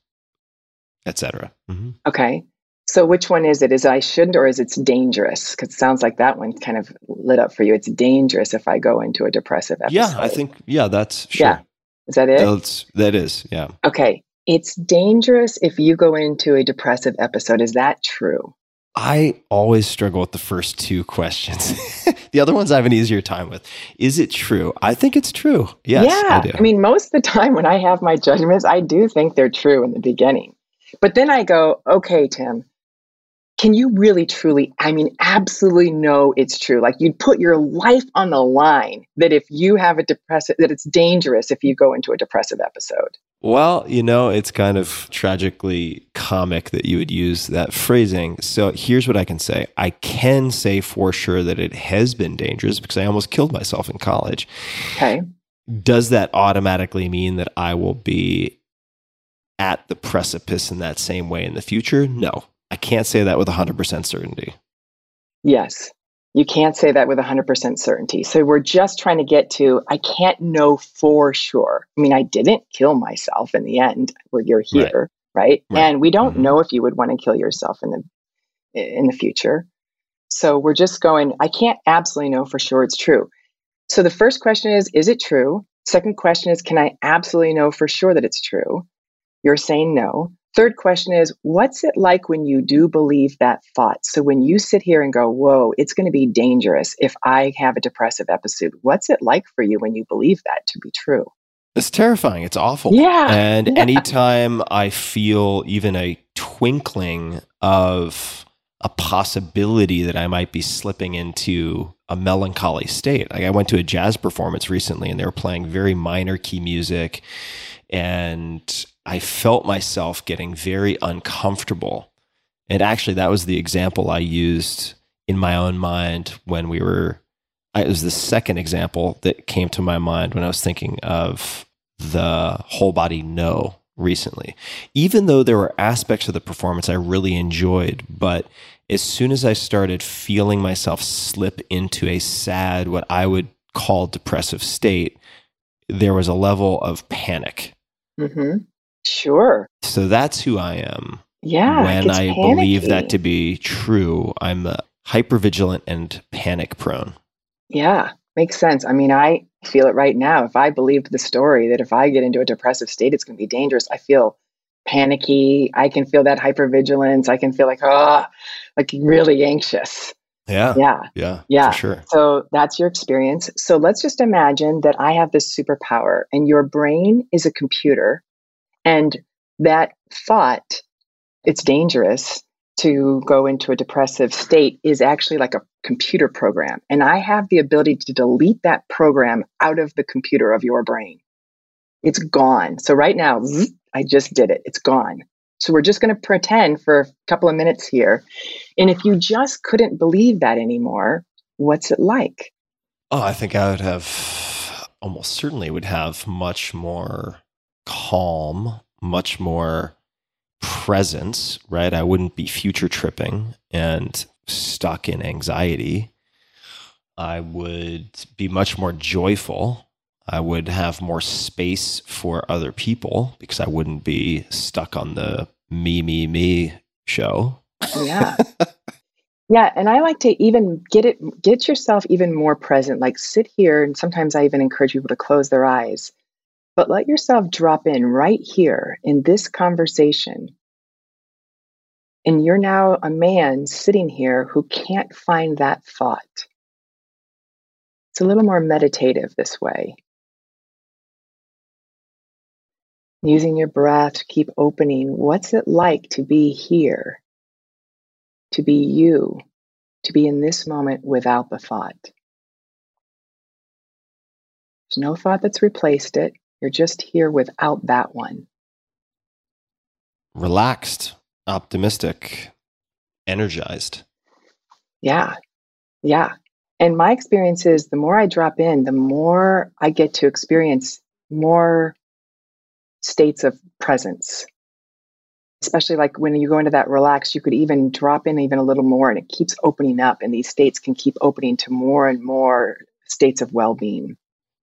etc. Mhm. Okay. So which one is it? Is it I shouldn't or is it's dangerous? Because it sounds like that one kind of lit up for you. It's dangerous if I go into a depressive episode. Yeah, I think yeah, that's sure. Yeah. Is that it? That's that is yeah. Okay. It's dangerous if you go into a depressive episode. Is that true? I always struggle with the first two questions. the other ones I have an easier time with. Is it true? I think it's true. Yes, yeah. I do. mean, most of the time when I have my judgments, I do think they're true in the beginning. But then I go, okay, Tim, can you really truly, I mean, absolutely know it's true? Like you'd put your life on the line that if you have a depressive, that it's dangerous if you go into a depressive episode. Well, you know, it's kind of tragically comic that you would use that phrasing. So here's what I can say I can say for sure that it has been dangerous because I almost killed myself in college. Okay. Does that automatically mean that I will be at the precipice in that same way in the future? No, I can't say that with 100% certainty. Yes. You can't say that with 100% certainty. So we're just trying to get to, I can't know for sure. I mean, I didn't kill myself in the end where you're here, right? Right. And we don't Mhm. know if you would want to kill yourself in the in the future. So we're just going, I can't absolutely know for sure it's true. So the first question is, is it true? Second question is, can I absolutely know for sure that it's true? You're saying no. Third question is, what's it like when you do believe that thought? So when you sit here and go, whoa, it's going to be dangerous if I have a depressive episode, what's it like for you when you believe that to be true? It's terrifying. It's awful. Yeah, And yeah. anytime I feel even a twinkling of a possibility that I might be slipping into a melancholy state. Like I went to a jazz performance recently and they were playing very minor key music and I felt myself getting very uncomfortable. And actually that was the example I used in my own mind when we were it was the second example that came to my mind when I was thinking of the whole body no recently. Even though there were aspects of the performance I really enjoyed, but as soon as I started feeling myself slip into a sad, what I would call depressive state, there was a level of panic. Hmm Sure. So that's who I am Yeah. when I believe that to be true. I'm uh, hypervigilant and panic prone. Yeah, makes sense. I mean, I feel it right now. If I believed the story that if I get into a depressive state, it's going to be dangerous, I feel panicky. I can feel that hypervigilance. I can feel like, ah, like really anxious. Yeah. Yeah. Yeah. Yeah. Sure. So that's your experience. So let's just imagine that I have this superpower and your brain is a computer and that thought, it's dangerous to go into a depressive state is actually like a computer program. And I have the ability to delete that program out of the computer of your brain. It's gone. So right now, I just did it. It's gone. So we're just going to pretend for a couple of minutes here. And if you just couldn't believe that anymore, what's it like? Oh, I think I would have almost certainly would have much more calm, much more presence, right? I wouldn't be future tripping and stuck in anxiety. I would be much more joyful. I would have more space for other people because I wouldn't be stuck on the me, me, me show. Yeah. yeah. And I like to even get it, get yourself even more present. Like sit here. And sometimes I even encourage people to close their eyes, but let yourself drop in right here in this conversation. And you're now a man sitting here who can't find that thought. It's a little more meditative this way. Using your breath to keep opening. What's it like to be here? To be you? To be in this moment without the thought? There's no thought that's replaced it. You're just here without that one. Relaxed, optimistic, energized. Yeah. Yeah. And my experience is the more I drop in, the more I get to experience more states of presence. Especially like when you go into that relax, you could even drop in even a little more and it keeps opening up, and these states can keep opening to more and more states of well being.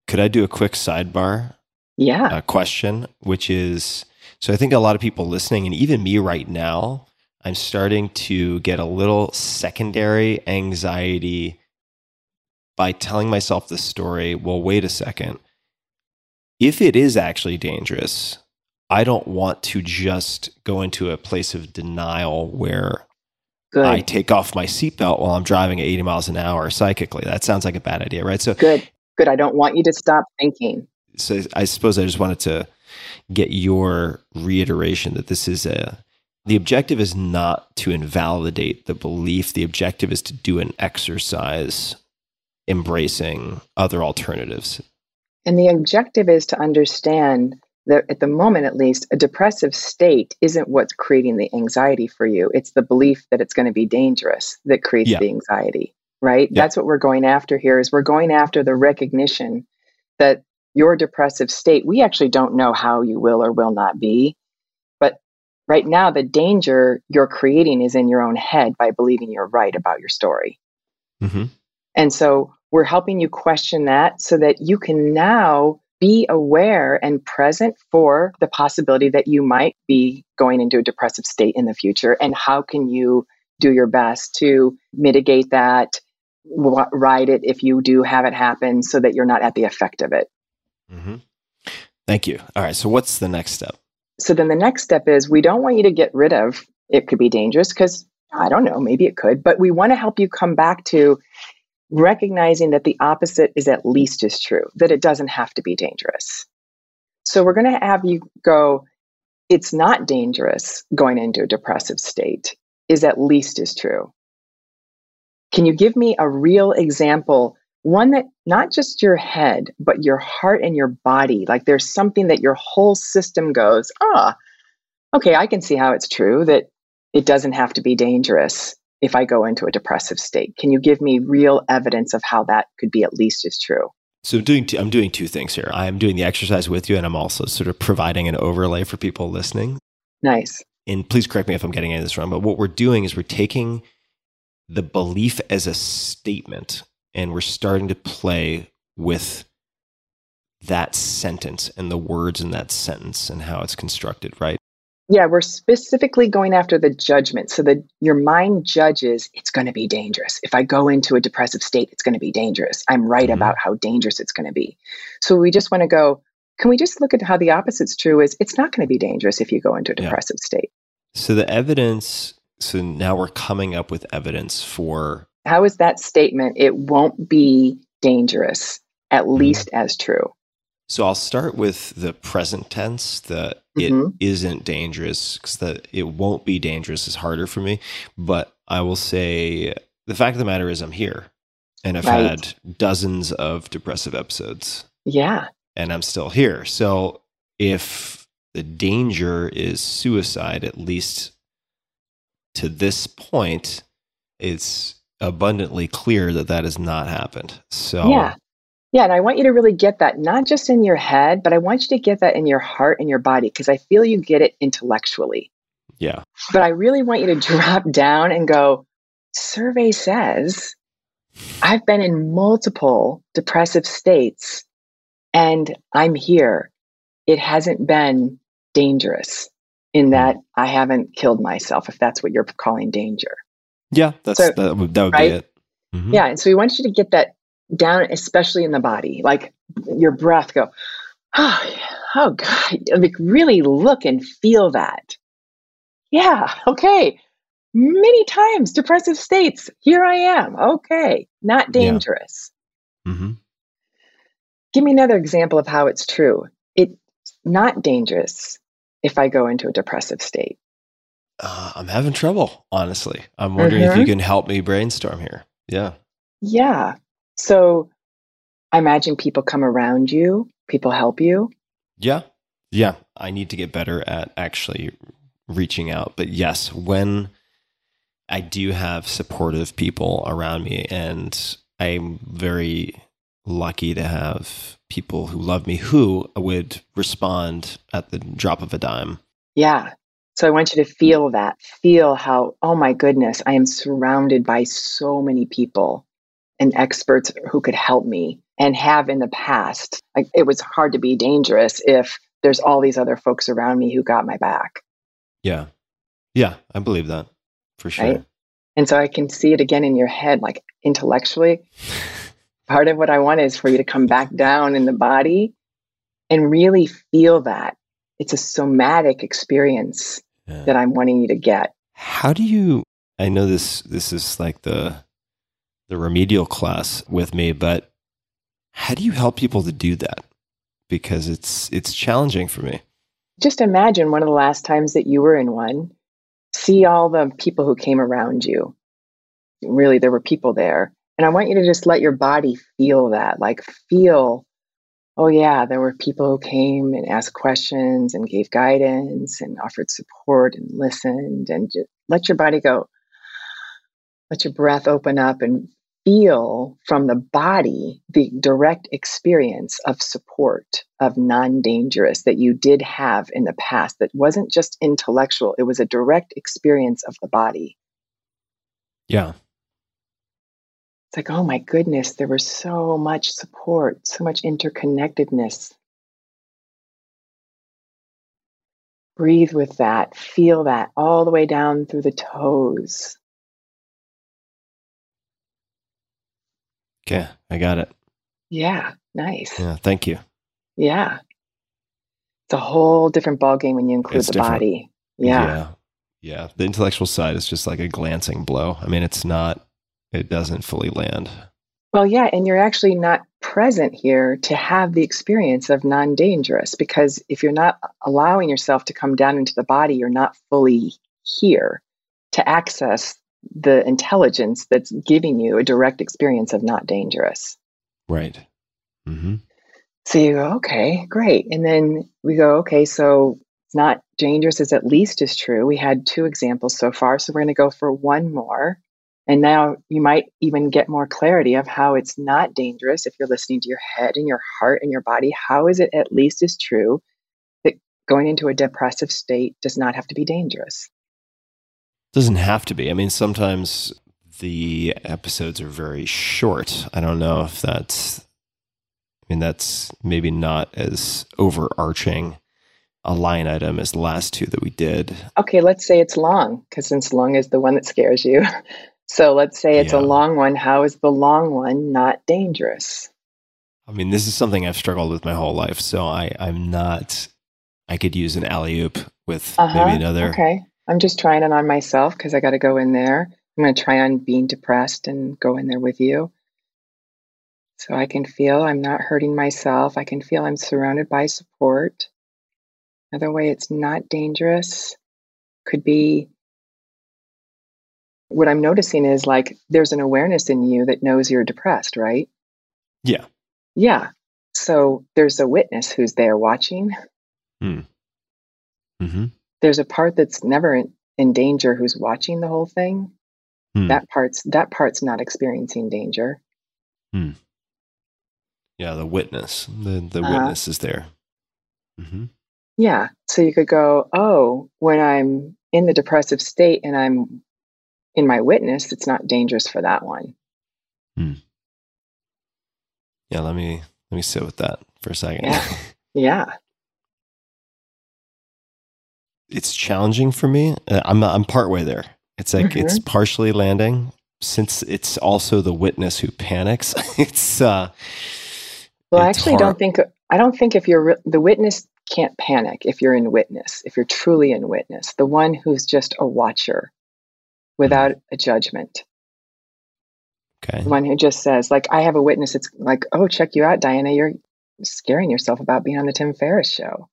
Could I do a quick sidebar Yeah. uh, question, which is so I think a lot of people listening, and even me right now, I'm starting to get a little secondary anxiety by telling myself the story. Well, wait a second. If it is actually dangerous, I don't want to just go into a place of denial where Good. I take off my seatbelt while I'm driving at 80 miles an hour psychically. That sounds like a bad idea, right? So Good. Good. I don't want you to stop thinking. so I suppose I just wanted to get your reiteration that this is a the objective is not to invalidate the belief. The objective is to do an exercise embracing other alternatives. And the objective is to understand that at the moment, at least, a depressive state isn't what's creating the anxiety for you. It's the belief that it's going to be dangerous that creates Yeah. the anxiety, right? Yeah. That's what we're going after here is we're going after the recognition that your depressive state, we actually don't know how you will or will not be. But right now, the danger you're creating is in your own head by believing you're right about your story. Mm-hmm. And so we're helping you question that so that you can now be aware and present for the possibility that you might be going into a depressive state in the future. And how can you do your best to mitigate that, ride it if you do have it happen so that you're not at the effect of it? Mm-hmm. Thank you. All right. So what's the next step? So then the next step is we don't want you to get rid of it could be dangerous because I don't know, maybe it could, but we want to help you come back to recognizing that the opposite is at least as true, that it doesn't have to be dangerous. So we're going to have you go, it's not dangerous going into a depressive state, is at least as true. Can you give me a real example? One that not just your head, but your heart and your body, like there's something that your whole system goes, ah, okay, I can see how it's true that it doesn't have to be dangerous if I go into a depressive state. Can you give me real evidence of how that could be at least as true? So I'm doing two, I'm doing two things here. I'm doing the exercise with you, and I'm also sort of providing an overlay for people listening. Nice. And please correct me if I'm getting any of this wrong. But what we're doing is we're taking the belief as a statement, and we're starting to play with that sentence and the words in that sentence and how it's constructed. Right? Yeah, we're specifically going after the judgment so that your mind judges it's going to be dangerous. If I go into a depressive state, it's going to be dangerous. I'm right Mhm. about how dangerous it's going to be. So we just want to go, can we just look at how the opposite's true is it's not going to be dangerous if you go into a Yeah. depressive state. So the evidence. So now we're coming up with evidence for How is that statement it won't be dangerous at least as true? So I'll start with the present tense that Mhm. it not dangerous because that it won't be dangerous is harder for me. But I will say the fact of the matter is I'm here and I've Right. had dozens of depressive episodes Yeah. and I'm still here. So if the danger is suicide, at least to this point, it's abundantly clear that that has not happened. So Yeah. Yeah. And I want you to really get that, not just in your head, but I want you to get that in your heart and your body, because I feel you get it intellectually. yeah, But I really want you to drop down and go, survey says I've been in multiple depressive states and I'm here. It hasn't been dangerous in that I haven't killed myself, if that's what you're calling danger. yeah, that's So- that would that would right? be it. Mhm. Yeah. And so we want you to get that down, especially in the body, like your breath go, oh, oh God, like really look and feel that. Yeah. Okay. Many times depressive states. Here I am. Okay. Not Yeah. dangerous. Mhm. Give me another example of how it's true. It's not dangerous if I go into a depressive state. Uh, I'm having trouble, honestly. I'm wondering if you can help me brainstorm here. Yeah. Yeah. So I imagine people come around you, people help you. Yeah. Yeah. I need to get better at actually reaching out. But yes, when I do have supportive people around me, and I'm very lucky to have people who love me who would respond at the drop of a dime. Yeah. So I want you to feel that. Feel how, oh my goodness, I am surrounded by so many people and experts who could help me and have in the past. Like it was hard to be dangerous if there's all these other folks around me who got my back. Yeah. Yeah. I believe that for sure. Right. And so I can see it again in your head, like intellectually. Part of what I want is for you to come back down in the body and really feel that. It's a somatic experience Yeah. that I'm wanting you to get. How do you I know this this is like the the remedial class with me, but how do you help people to do that? Because it's it's challenging for me. Just imagine one of the last times that you were in one. See all the people who came around you. Really, there were people there. And I want you to just let your body feel that. Like, feel, oh, yeah, there were people who came and asked questions and gave guidance and offered support and listened. And just let your body go. Let your breath open up and feel from the body the direct experience of support, of non dangerous that you did have in the past that wasn't just intellectual, it was a direct experience of the body. Yeah. It's like, oh my goodness, there was so much support, so much interconnectedness. Breathe with that, feel that all the way down through the toes. Okay, I got it. Yeah, nice. Yeah, thank you. Yeah. It's a whole different ballgame when you include It's the different. body. Yeah. yeah. Yeah. The intellectual side is just like a glancing blow. I mean, it's not it doesn't fully land. Well, yeah, and you're actually not present here to have the experience of non dangerous because if you're not allowing yourself to come down into the body, you're not fully here to access the intelligence that's giving you a direct experience of not dangerous. Right. Mm-hmm. So you go, okay, great. And then we go, okay, so it's not dangerous is at least as true. We had two examples so far, so we're going to go for one more. And now you might even get more clarity of how it's not dangerous if you're listening to your head and your heart and your body. How is it at least as true that going into a depressive state does not have to be dangerous? Doesn't have to be. I mean, sometimes the episodes are very short. I don't know if that's I mean that's maybe not as overarching a line item as the last two that we did. Okay, let's say it's long, because since long is the one that scares you. So let's say it's a long one. How is the long one not dangerous? I mean, this is something I've struggled with my whole life, so I I'm not I could use an alley oop with Uh-huh. maybe another Okay. I'm just trying it on myself because I got to go in there. I'm going to try on being depressed and go in there with you. So I can feel I'm not hurting myself. I can feel I'm surrounded by support. Another way it's not dangerous could be what I'm noticing is like there's an awareness in you that knows you're depressed, right? Yeah. Yeah. So there's a witness who's there watching. Mm-hmm. There's a part that's never in, in danger who's watching the whole thing. Hmm. That part's that part's not experiencing danger. Yeah, the witness. The the Uh-huh. witness is there. hmm Yeah. So you could go, oh, when I'm in the depressive state and I'm in my witness, it's not dangerous for that one. Yeah, let me let me sit with that for a second. Yeah. Yeah. It's challenging for me. Uh, I'm I'm partway there. It's like Mhm. it's partially landing since it's also the witness who panics. it's uh Well, I actually hard. don't think I don't think if you're the witness can't panic if you're in witness. If you're truly in witness, the one who's just a watcher without a judgment. okay. The one who just says, like, I have a witness. It's like, oh, check you out, Diana. You're scaring yourself about being on the Tim Ferriss show.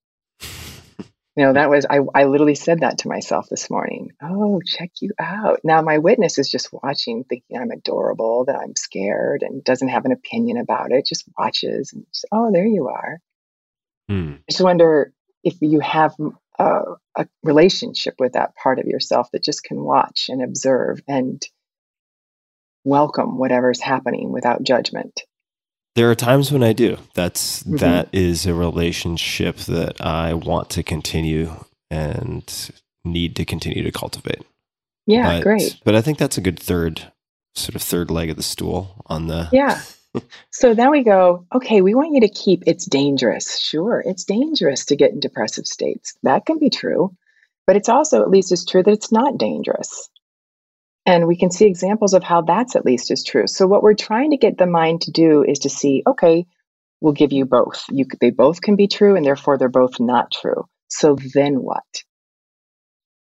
You know, that was, I, I literally said that to myself this morning. Oh, check you out. Now, my witness is just watching, thinking I'm adorable, that I'm scared, and doesn't have an opinion about it, just watches. And just, oh, there you are. Hmm. I just wonder if you have a, a relationship with that part of yourself that just can watch and observe and welcome whatever's happening without judgment. There are times when I do. That's Mhm. that is a relationship that I want to continue and need to continue to cultivate. Yeah, but, great. But I think that's a good third sort of third leg of the stool on the Yeah. So then we go, okay, we want you to keep it's dangerous. Sure, it's dangerous to get in depressive states. That can be true. But it's also at least as true that it's not dangerous. And we can see examples of how that's at least as true. So what we're trying to get the mind to do is to see, okay, we'll give you both. You they both can be true and therefore they're both not true. So then what?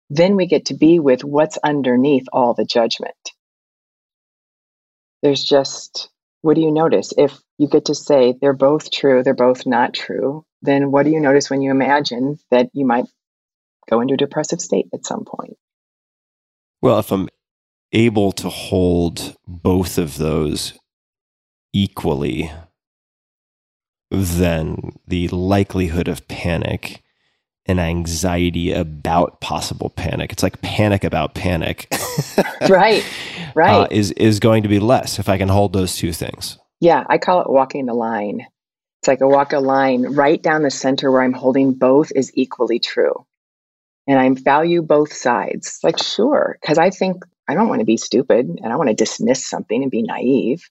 Then we get to be with what's underneath all the judgment. There's just what do you notice? If you get to say they're both true, they're both not true, then what do you notice when you imagine that you might go into a depressive state at some point? Well, if I'm able to hold both of those equally, then the likelihood of panic and anxiety about possible panic, it's like panic about panic. Right, right. uh, is is going to be less if I can hold those two things. Yeah, I call it walking the line. It's like I walk a line right down the center where I'm holding both is equally true. And I value both sides. Like, sure, because I think I don't want to be stupid and I want to dismiss something and be naive,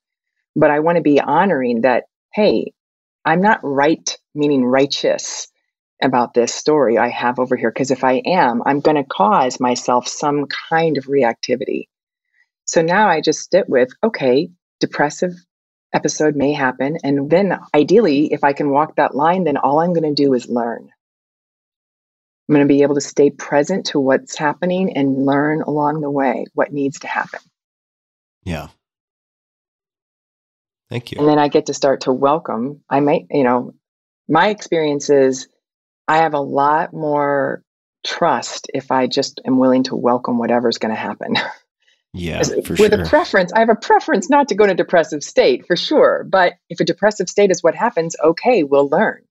but I want to be honoring that, hey, I'm not right, meaning righteous about this story I have over here. Because if I am, I'm going to cause myself some kind of reactivity. So now I just sit with, okay, depressive episode may happen. And then ideally, if I can walk that line, then all I'm going to do is learn. I'm going to be able to stay present to what's happening and learn along the way what needs to happen. Yeah. Thank you. And then I get to start to welcome. I might, you know, my experience is I have a lot more trust if I just am willing to welcome whatever's going to happen. Yeah, with sure. a preference, I have a preference not to go in a depressive state for sure. But if a depressive state is what happens, okay, we'll learn.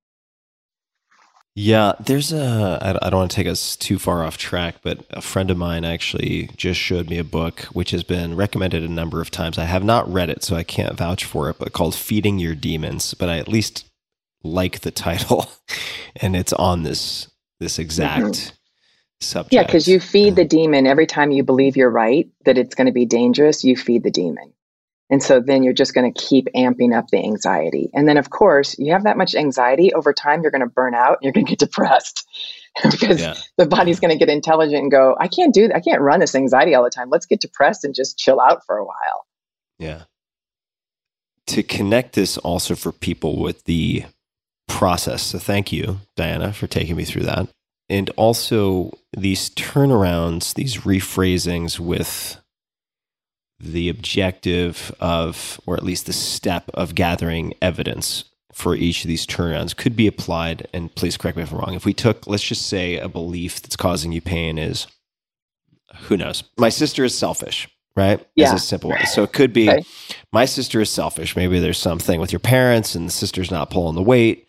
Yeah, there's a. I don't want to take us too far off track, but a friend of mine actually just showed me a book which has been recommended a number of times. I have not read it, so I can't vouch for it, but called Feeding Your Demons. But I at least like the title, and it's on this this exact mm-hmm. subject. Yeah, because you feed Yeah. the demon every time you believe you're right, that it's going to be dangerous, you feed the demon. And so then you're just going to keep amping up the anxiety. And then, of course, you have that much anxiety over time, you're going to burn out and you're going to get depressed because Yeah. the body's going to get intelligent and go, I can't do that. I can't run this anxiety all the time. Let's get depressed and just chill out for a while. Yeah. To connect this also for people with the process. So thank you, Diana, for taking me through that. And also these turnarounds, these rephrasings with the objective of, or at least the step of gathering evidence for each of these turnarounds could be applied. And please correct me if I'm wrong. If we took, let's just say, a belief that's causing you pain is, who knows? My sister is selfish, right? Yeah. As a simple one. So it could be, Okay. my sister is selfish. Maybe there's something with your parents and the sister's not pulling the weight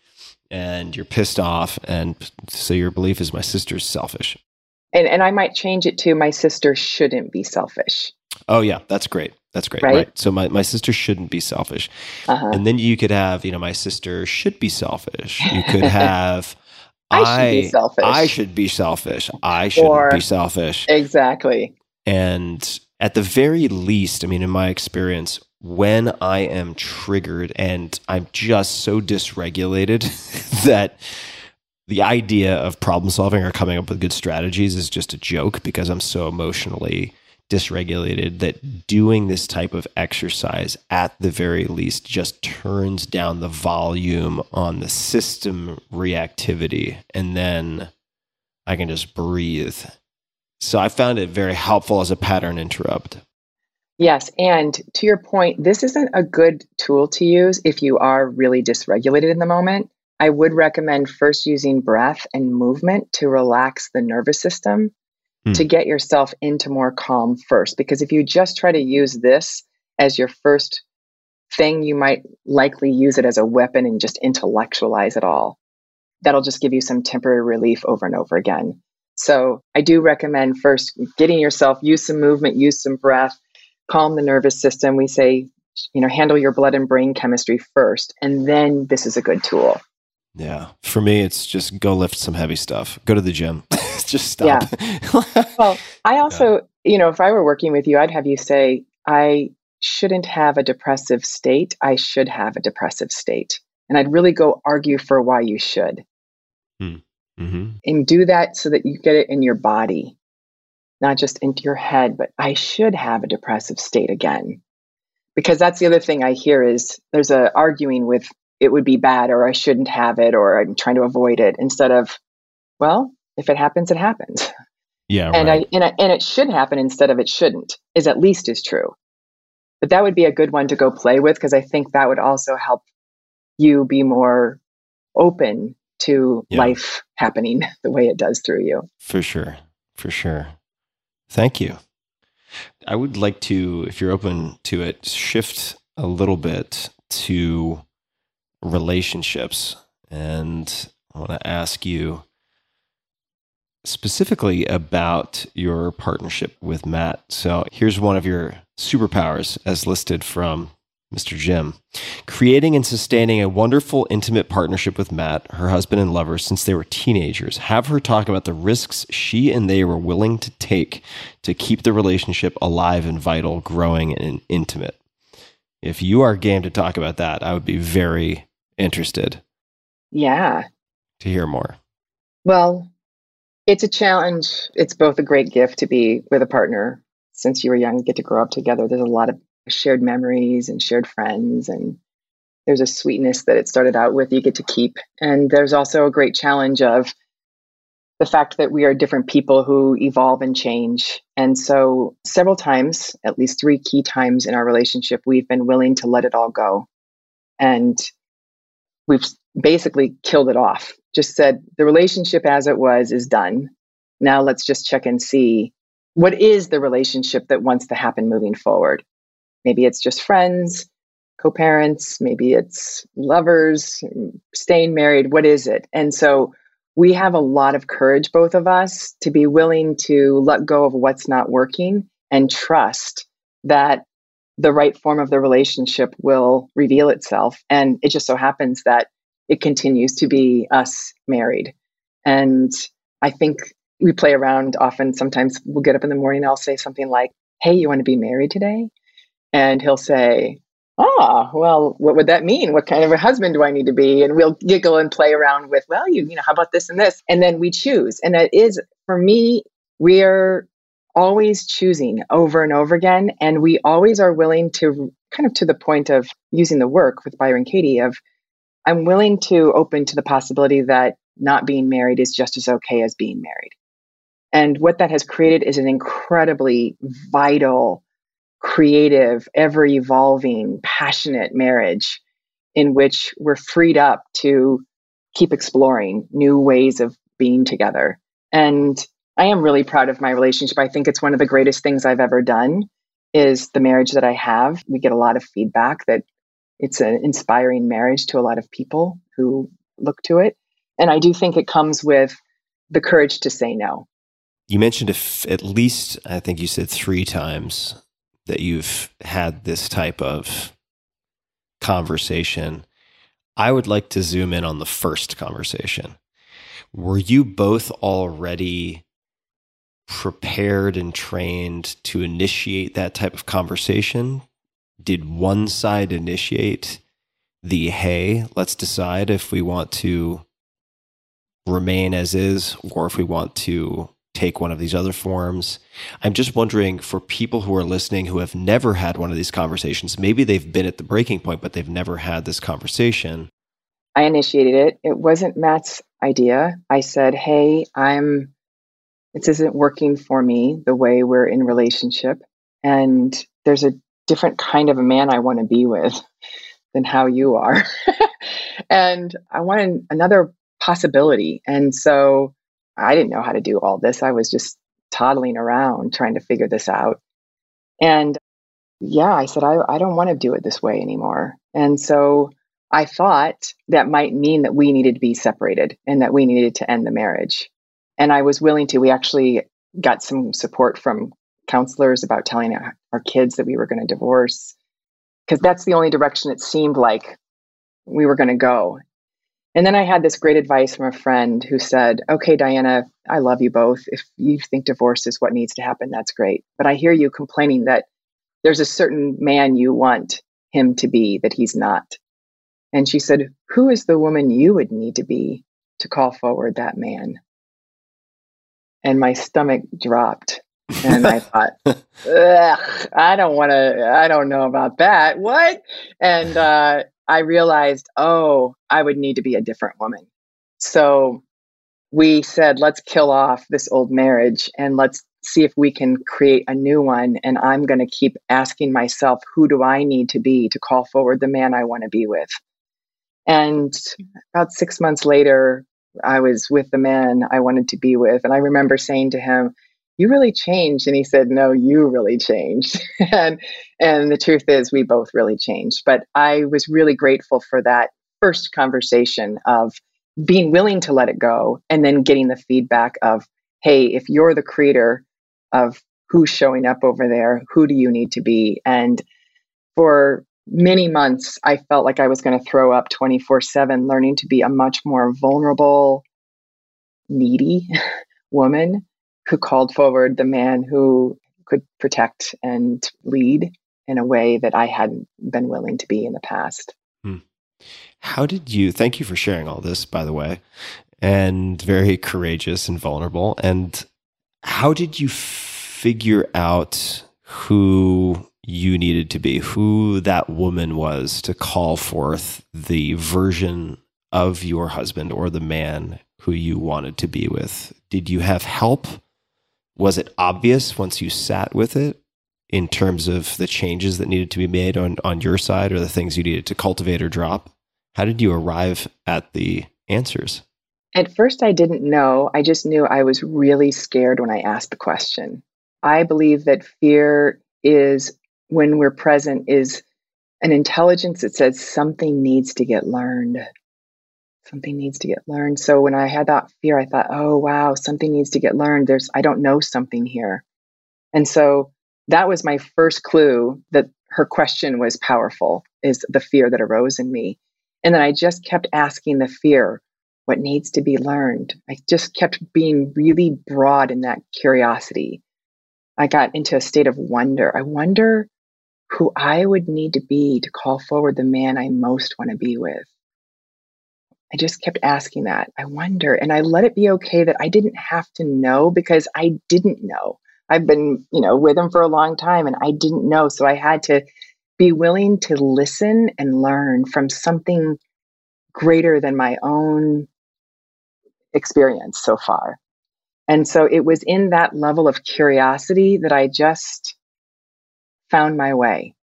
and you're pissed off. And so your belief is my sister's selfish. And, and I might change it to my sister shouldn't be selfish. Oh yeah, that's great. That's great. Right? So my, my sister shouldn't be selfish. Uh-huh. And then you could have, you know, my sister should be selfish. You could have I should be selfish. I should be selfish. I shouldn't Or- be selfish. exactly. And at the very least, I mean, in my experience, when I am triggered and I'm just so dysregulated that the idea of problem solving or coming up with good strategies is just a joke because I'm so emotionally dysregulated that doing this type of exercise at the very least just turns down the volume on the system reactivity and then I can just breathe. So I found it very helpful as a pattern interrupt. Yes. And to your point, this isn't a good tool to use if you are really dysregulated in the moment. I would recommend first using breath and movement to relax the nervous system Hmm. to get yourself into more calm first. Because if you just try to use this as your first thing, you might likely use it as a weapon and just intellectualize it all. That'll just give you some temporary relief over and over again. So I do recommend first getting yourself, use some movement, use some breath, calm the nervous system. We say, you know, handle your blood and brain chemistry first, and then this is a good tool. Yeah. For me, it's just go lift some heavy stuff. Go to the gym. Just stop. Well, I also, you know, if I were working with you, I'd have you say, I shouldn't have a depressive state. I should have a depressive state. And I'd really go argue for why you should. Mm-hmm. And do that so that you get it in your body, not just into your head, but I should have a depressive state again. Because that's the other thing I hear is there's a arguing with it would be bad or I shouldn't have it or I'm trying to avoid it instead of, well, if it happens, it happens. Yeah. and right. I and, I and it should happen instead of it shouldn't is at least as true. But that would be a good one to go play with because I think that would also help you be more open to Yeah. life happening the way it does through you. For sure. For sure. Thank you. I would like to, if you're open to it, shift a little bit to relationships. And I want to ask you specifically about your partnership with Matt. So here's one of your superpowers as listed from Mr. Jim. Creating and sustaining a wonderful, intimate partnership with Matt, her husband and lover, since they were teenagers. Have her talk about the risks she and they were willing to take to keep the relationship alive and vital, growing and intimate. If you are game to talk about that, I would be very interested Yeah. to hear more. Well, it's a challenge. It's both a great gift to be with a partner since you were young, get to grow up together. There's a lot of shared memories and shared friends, and there's a sweetness that it started out with you get to keep. And there's also a great challenge of the fact that we are different people who evolve and change. And so, several times, at least three key times in our relationship, we've been willing to let it all go. And we've basically killed it off. Just said the relationship as it was is done. Now let's just check and see what is the relationship that wants to happen moving forward. Maybe it's just friends, co parents, maybe it's lovers, staying married. What is it? And so we have a lot of courage, both of us, to be willing to let go of what's not working and trust that the right form of the relationship will reveal itself. And it just so happens that it continues to be us married. And I think we play around often. Sometimes we'll get up in the morning, I'll say something like, Hey, you want to be married today? And he'll say, Ah, well, what would that mean? What kind of a husband do I need to be? And we'll giggle and play around with, well, you, you know, how about this and this? And then we choose. And it is, for me, we're always choosing over and over again. And we always are willing to kind of to the point of using the work with Byron Katie of I'm willing to open to the possibility that not being married is just as okay as being married. And what that has created is an incredibly vital, creative, ever evolving, passionate marriage in which we're freed up to keep exploring new ways of being together. And I am really proud of my relationship. I think it's one of the greatest things I've ever done is the marriage that I have. We get a lot of feedback that it's an inspiring marriage to a lot of people who look to it. And I do think it comes with the courage to say no. You mentioned if at least, I think you said three times that you've had this type of conversation. I would like to zoom in on the first conversation. Were you both already prepared and trained to initiate that type of conversation? Did one side initiate the hey, let's decide if we want to remain as is or if we want to take one of these other forms. I'm just wondering for people who are listening who have never had one of these conversations, maybe they've been at the breaking point, but they've never had this conversation. I initiated it. It wasn't Matt's idea. I said, Hey, I'm, this isn't working for me the way we're in relationship. And there's a different kind of a man I want to be with than how you are. and I wanted another possibility. And so I didn't know how to do all this. I was just toddling around trying to figure this out. And yeah, I said, I, I don't want to do it this way anymore. And so I thought that might mean that we needed to be separated and that we needed to end the marriage. And I was willing to. We actually got some support from counselors about telling our, kids that we were going to divorce because that's the only direction it seemed like we were going to go. And then I had this great advice from a friend who said, Okay, Diana, I love you both. If you think divorce is what needs to happen, that's great. But I hear you complaining that there's a certain man you want him to be that he's not. And she said, Who is the woman you would need to be to call forward that man? And my stomach dropped. And I thought, I don't want to, I don't know about that. What? And uh, I realized, oh, I would need to be a different woman. So we said, let's kill off this old marriage and let's see if we can create a new one. And I'm going to keep asking myself, who do I need to be to call forward the man I want to be with? And about six months later, I was with the man I wanted to be with. And I remember saying to him, you really changed and he said no you really changed and and the truth is we both really changed. But i was really grateful for that first conversation of being willing to let it go and then getting the feedback of hey if you're the creator of who's showing up over there who do you need to be? And for many months, I felt like I was going to throw up 24 7, learning to be a much more vulnerable, needy woman who called forward the man who could protect and lead in a way that I hadn't been willing to be in the past. Hmm. How did you, thank you for sharing all this, by the way, and very courageous and vulnerable. And how did you figure out who you needed to be, who that woman was to call forth the version of your husband or the man who you wanted to be with. Did you have help? Was it obvious once you sat with it in terms of the changes that needed to be made on, on your side or the things you needed to cultivate or drop? How did you arrive at the answers? At first, I didn't know. I just knew I was really scared when I asked the question. I believe that fear is when we're present is an intelligence that says something needs to get learned. Something needs to get learned. So when I had that fear, I thought, oh, wow, something needs to get learned. There's, I don't know something here. And so that was my first clue that her question was powerful, is the fear that arose in me. And then I just kept asking the fear, what needs to be learned? I just kept being really broad in that curiosity. I got into a state of wonder. I wonder who I would need to be to call forward the man I most want to be with. I just kept asking that. I wonder. And I let it be okay that I didn't have to know because I didn't know. I've been, you know, with him for a long time and I didn't know. So I had to be willing to listen and learn from something greater than my own experience so far. And so it was in that level of curiosity that I just found my way.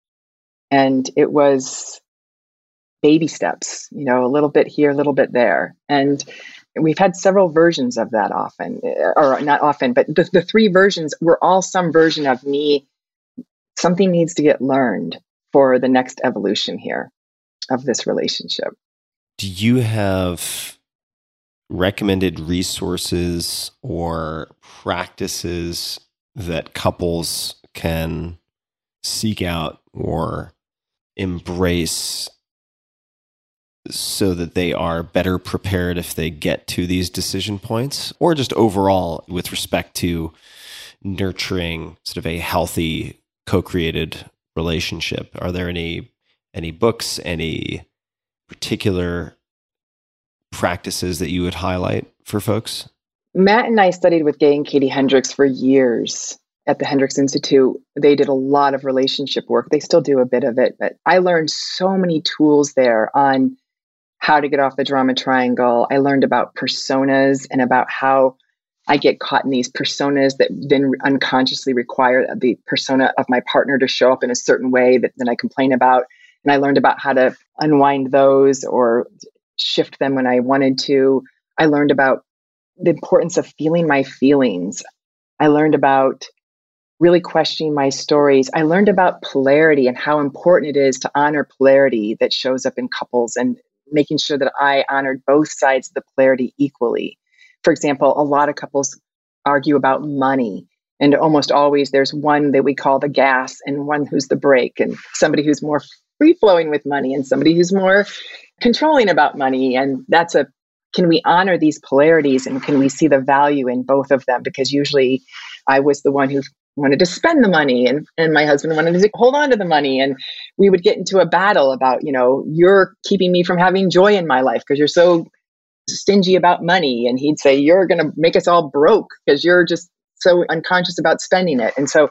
And it was baby steps, you know, a little bit here, a little bit there. And we've had several versions of that often, eh, or not often, but the, the three versions were all some version of me. Something needs to get learned for the next evolution here of this relationship. Do you have recommended resources or practices that couples can seek out or embrace so that they are better prepared if they get to these decision points or just overall with respect to nurturing sort of a healthy co-created relationship. Are there any any books any particular practices that you would highlight for folks? Matt and i studied with gay and katie hendricks for years at the hendricks institute. They did a lot of relationship work. They still do a bit of it but i learned so many tools there on how to get off the drama triangle. I learned about personas and about how I get caught in these personas that then unconsciously require the persona of my partner to show up in a certain way that then I complain about. And I learned about how to unwind those or shift them when I wanted to. I learned about the importance of feeling my feelings. I learned about really questioning my stories. I learned about polarity and how important it is to honor polarity that shows up in couples and making sure that I honored both sides of the polarity equally. For example, a lot of couples argue about money. And almost always there's one that we call the gas and one who's the brake, and somebody who's more free flowing with money and somebody who's more controlling about money. And that's a can we honor these polarities and can we see the value in both of them? Because usually I was the one who wanted to spend the money and, and my husband wanted to hold on to the money and we would get into a battle about you know you're keeping me from having joy in my life because you're so stingy about money and he'd say you're going to make us all broke because you're just so unconscious about spending it. And so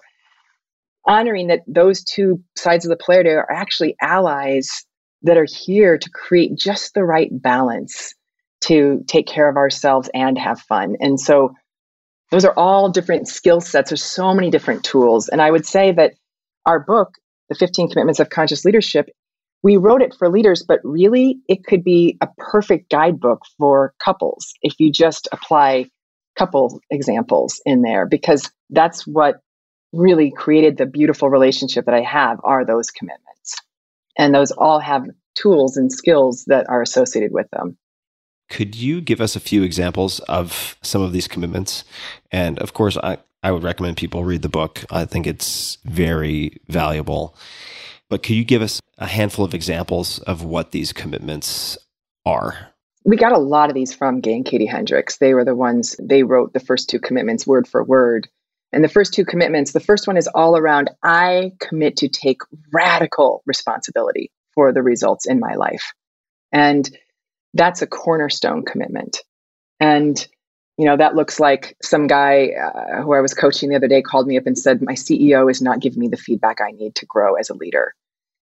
honoring that those two sides of the polarity are actually allies that are here to create just the right balance to take care of ourselves and have fun. And so those are all different skill sets. There's so many different tools. And I would say that our book, The 15 Commitments of Conscious Leadership, we wrote it for leaders, but really it could be a perfect guidebook for couples if you just apply couple examples in there, because that's what really created the beautiful relationship that I have are those commitments. And those all have tools and skills that are associated with them. Could you give us a few examples of some of these commitments? And of course, I, I would recommend people read the book. I think it's very valuable. But could you give us a handful of examples of what these commitments are? We got a lot of these from Gay and Katie Hendricks. They were the ones, they wrote the first two commitments word for word. And the first two commitments, the first one is all around I commit to take radical responsibility for the results in my life. And that's a cornerstone commitment. And, you know, that looks like some guy uh, who I was coaching the other day called me up and said, My CEO is not giving me the feedback I need to grow as a leader.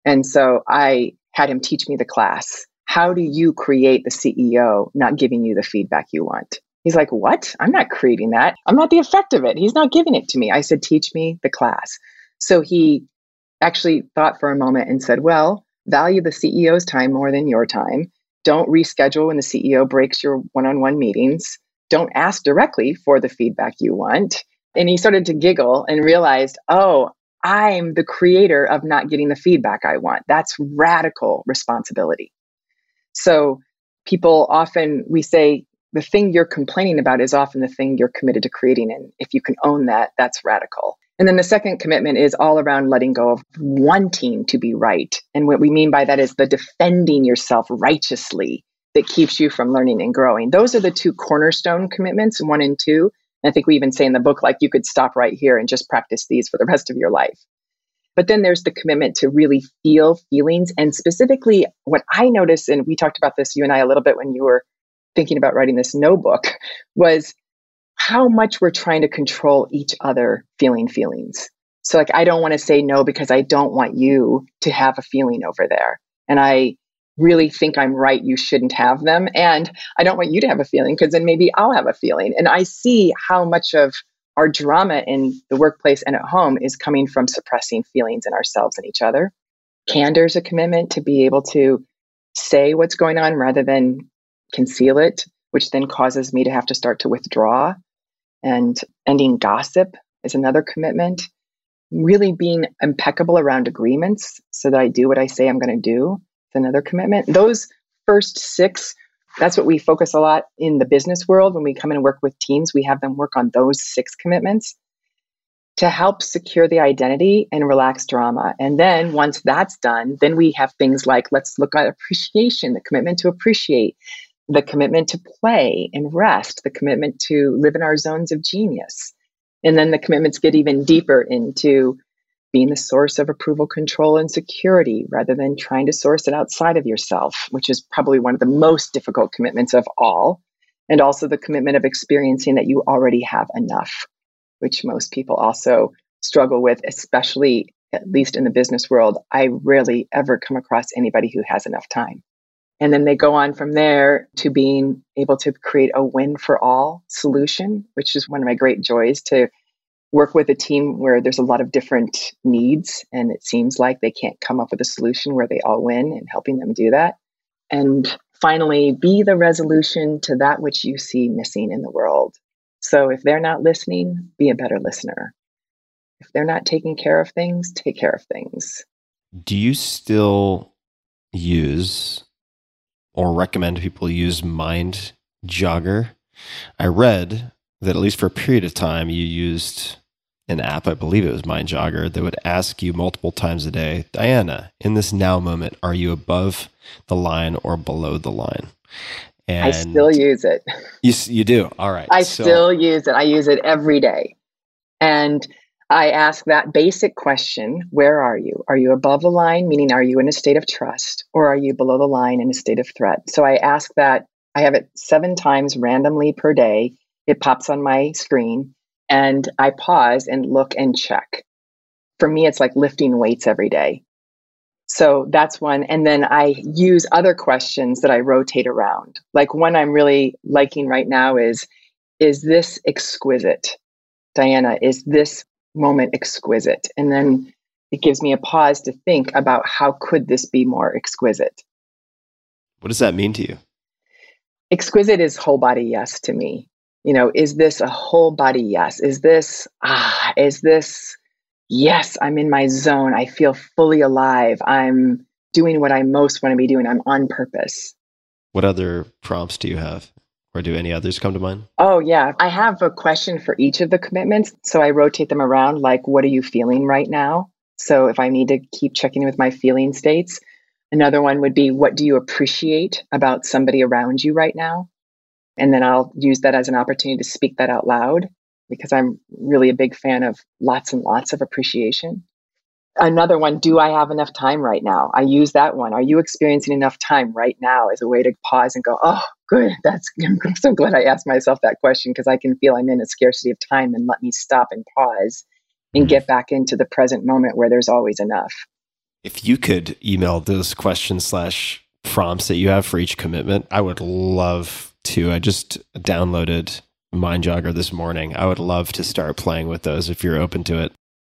And so I had him teach me the class. How do you create the CEO not giving you the feedback you want? He's like, What? I'm not creating that. I'm not the effect of it. He's not giving it to me. I said, Teach me the class. So he actually thought for a moment and said, Well, value the CEO's time more than your time don't reschedule when the CEO breaks your one on one meetings. Don't ask directly for the feedback you want. And he started to giggle and realized, oh, I'm the creator of not getting the feedback I want. That's radical responsibility. So people often, we say, the thing you're complaining about is often the thing you're committed to creating. And if you can own that, that's radical. And then the second commitment is all around letting go of wanting to be right. And what we mean by that is the defending yourself righteously that keeps you from learning and growing. Those are the two cornerstone commitments, one and two. And I think we even say in the book, like, you could stop right here and just practice these for the rest of your life. But then there's the commitment to really feel feelings. And specifically, what I noticed, and we talked about this, you and I, a little bit when you were thinking about writing this no book, was how much we're trying to control each other feeling feelings. So, like, I don't want to say no because I don't want you to have a feeling over there. And I really think I'm right, you shouldn't have them. And I don't want you to have a feeling because then maybe I'll have a feeling. And I see how much of our drama in the workplace and at home is coming from suppressing feelings in ourselves and each other. Candor is a commitment to be able to say what's going on rather than conceal it, which then causes me to have to start to withdraw and ending gossip is another commitment. Really being impeccable around agreements so that I do what I say I'm going to do is another commitment. Those first six, that's what we focus a lot in the business world. When we come in and work with teams, we have them work on those six commitments. to help secure the identity and relax drama. And then once that's done, then we have things like let's look at appreciation, the commitment to appreciate, the commitment to play and rest, the commitment to live in our zones of genius. And then the commitments get even deeper into being the source of approval, control, and security rather than trying to source it outside of yourself, which is probably one of the most difficult commitments of all. And also the commitment of experiencing that you already have enough, which most people also struggle with, especially at least in the business world. I rarely ever come across anybody who has enough time. And then they go on from there to being able to create a win for all solution, which is one of my great joys to work with a team where there's a lot of different needs and it seems like they can't come up with a solution where they all win and helping them do that. And finally, be the resolution to that which you see missing in the world. So if they're not listening, be a better listener. If they're not taking care of things, take care of things. Do you still use or recommend people use Mind Jogger? I read that at least for a period of time you used an app, I believe it was Mind Jogger, that would ask you multiple times a day, Diana, in this now moment, are you above the line or below the line? And I still use it. You, you do? All right. I so, still use it. I use it every day. And I ask that basic question Where are you? Are you above the line, meaning are you in a state of trust, or are you below the line in a state of threat? So I ask that. I have it seven times randomly per day. It pops on my screen, and I pause and look and check. For me, it's like lifting weights every day. So that's one. And then I use other questions that I rotate around. Like one I'm really liking right now is Is this exquisite? Diana, is this moment exquisite? And then it gives me a pause to think about how could this be more exquisite? What does that mean to you? Exquisite is whole body yes to me. You know, is this a whole body yes? Is this, ah, is this, yes, I'm in my zone. I feel fully alive. I'm doing what I most want to be doing. I'm on purpose. What other prompts do you have? Or do any others come to mind? Oh, yeah. I have a question for each of the commitments. So I rotate them around like, what are you feeling right now? So if I need to keep checking with my feeling states, another one would be, what do you appreciate about somebody around you right now? And then I'll use that as an opportunity to speak that out loud because I'm really a big fan of lots and lots of appreciation. Another one, do I have enough time right now? I use that one. Are you experiencing enough time right now as a way to pause and go, oh, good. That's, I'm so glad I asked myself that question because I can feel I'm in a scarcity of time and let me stop and pause and mm-hmm. get back into the present moment where there's always enough. If you could email those questions slash prompts that you have for each commitment, I would love to. I just downloaded Mind Jogger this morning. I would love to start playing with those if you're open to it.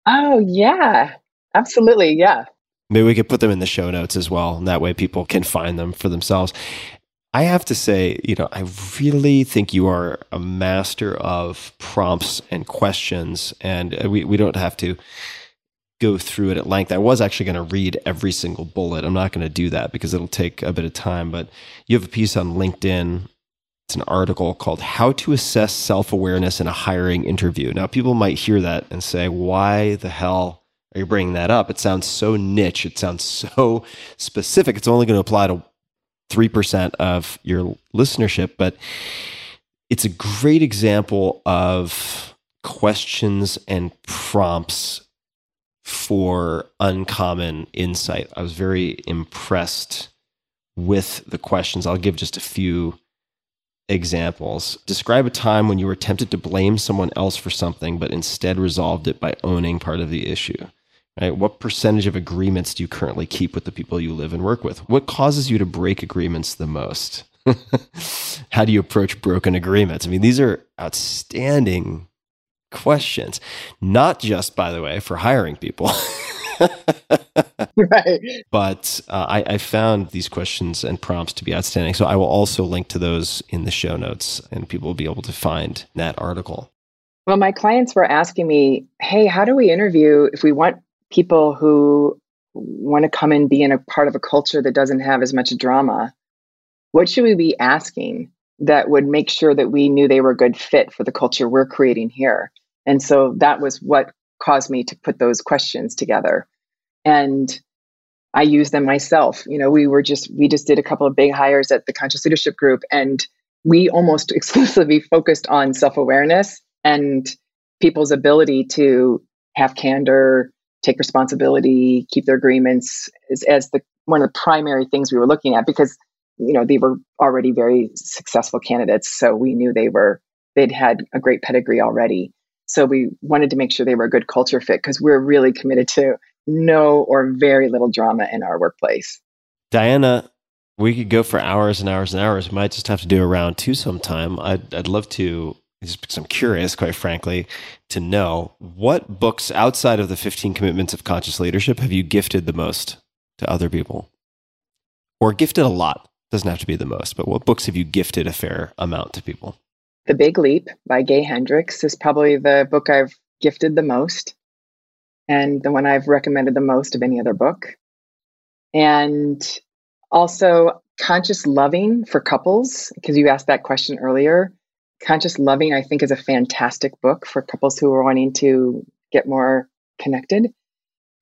Oh, yeah. Absolutely. Yeah. Maybe we could put them in the show notes as well. And that way people can find them for themselves. I have to say, you know, I really think you are a master of prompts and questions. And we, we don't have to go through it at length. I was actually going to read every single bullet. I'm not going to do that because it'll take a bit of time. But you have a piece on LinkedIn. It's an article called How to Assess Self Awareness in a Hiring Interview. Now, people might hear that and say, why the hell are you bringing that up? It sounds so niche. It sounds so specific. It's only going to apply to 3% of your listenership, but it's a great example of questions and prompts for uncommon insight. I was very impressed with the questions. I'll give just a few examples. Describe a time when you were tempted to blame someone else for something, but instead resolved it by owning part of the issue. Right? What percentage of agreements do you currently keep with the people you live and work with? What causes you to break agreements the most? How do you approach broken agreements? I mean, these are outstanding questions, not just, by the way, for hiring people. right. But uh, I, I, found these questions and prompts to be outstanding. So I will also link to those in the show notes, and people will be able to find that article. Well, my clients were asking me, hey, how do we interview if we want people who want to come and be in a part of a culture that doesn't have as much drama? What should we be asking that would make sure that we knew they were a good fit for the culture we're creating here? And so that was what caused me to put those questions together. And I use them myself. You know, we were just we just did a couple of big hires at the Conscious Leadership Group and we almost exclusively focused on self-awareness and people's ability to have candor, take responsibility, keep their agreements as, as the one of the primary things we were looking at because you know they were already very successful candidates so we knew they were they'd had a great pedigree already so we wanted to make sure they were a good culture fit because we're really committed to no or very little drama in our workplace Diana, we could go for hours and hours and hours. We might just have to do a round two sometime. I'd, I'd love to, just because I'm curious, quite frankly, to know what books outside of the 15 commitments of conscious leadership have you gifted the most to other people? Or gifted a lot? Doesn't have to be the most, but what books have you gifted a fair amount to people? The Big Leap by Gay Hendricks is probably the book I've gifted the most and the one I've recommended the most of any other book. And also Conscious Loving for couples, because you asked that question earlier. Conscious Loving, I think, is a fantastic book for couples who are wanting to get more connected,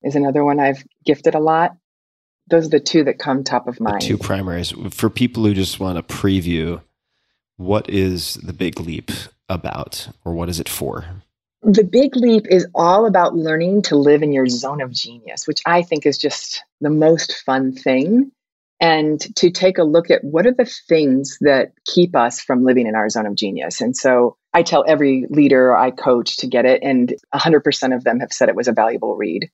is another one I've gifted a lot. Those are the two that come top of mind. The two primaries. For people who just want a preview, what is the big leap about or what is it for? The Big Leap is all about learning to live in your zone of genius, which I think is just the most fun thing. And to take a look at what are the things that keep us from living in our zone of genius. And so I tell every leader I coach to get it, and 100% of them have said it was a valuable read.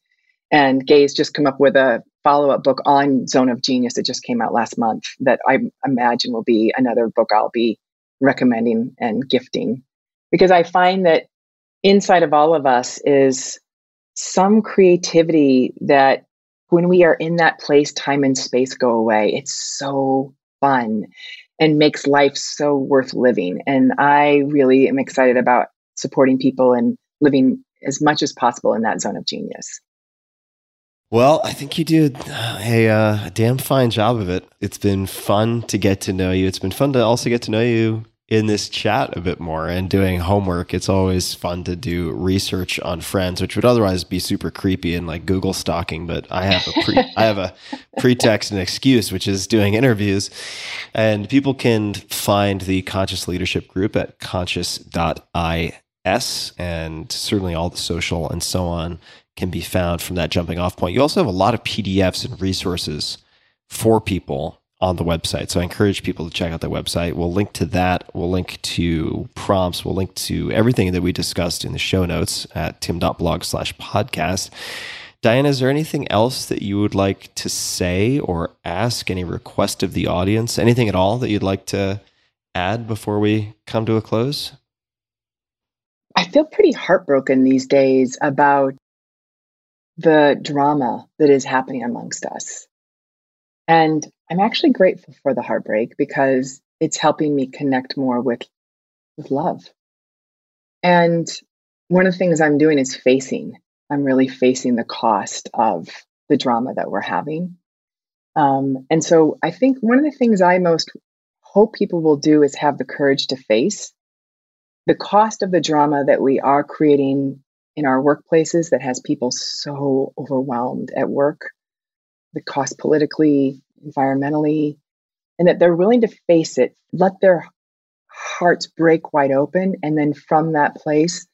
And Gay's just come up with a follow up book on Zone of Genius that just came out last month that I imagine will be another book I'll be recommending and gifting. Because I find that inside of all of us is some creativity that when we are in that place, time and space go away. It's so fun and makes life so worth living. And I really am excited about supporting people and living as much as possible in that zone of genius. Well, I think you did a, uh, damn fine job of it. It's been fun to get to know you. It's been fun to also get to know you in this chat a bit more and doing homework. It's always fun to do research on friends, which would otherwise be super creepy and like Google stalking. But I have a pre- I have a pretext and excuse, which is doing interviews. And people can find the Conscious Leadership Group at conscious.is and certainly all the social and so on can be found from that jumping off point. You also have a lot of PDFs and resources for people on the website. So I encourage people to check out the website. We'll link to that. We'll link to prompts. We'll link to everything that we discussed in the show notes at tim.blog slash podcast. Diana, is there anything else that you would like to say or ask? Any request of the audience? Anything at all that you'd like to add before we come to a close? I feel pretty heartbroken these days about the drama that is happening amongst us. And I'm actually grateful for the heartbreak because it's helping me connect more with, with love. And one of the things I'm doing is facing, I'm really facing the cost of the drama that we're having. Um, and so I think one of the things I most hope people will do is have the courage to face the cost of the drama that we are creating in our workplaces that has people so overwhelmed at work, the cost politically, environmentally, and that they're willing to face it, let their hearts break wide open, and then from that place,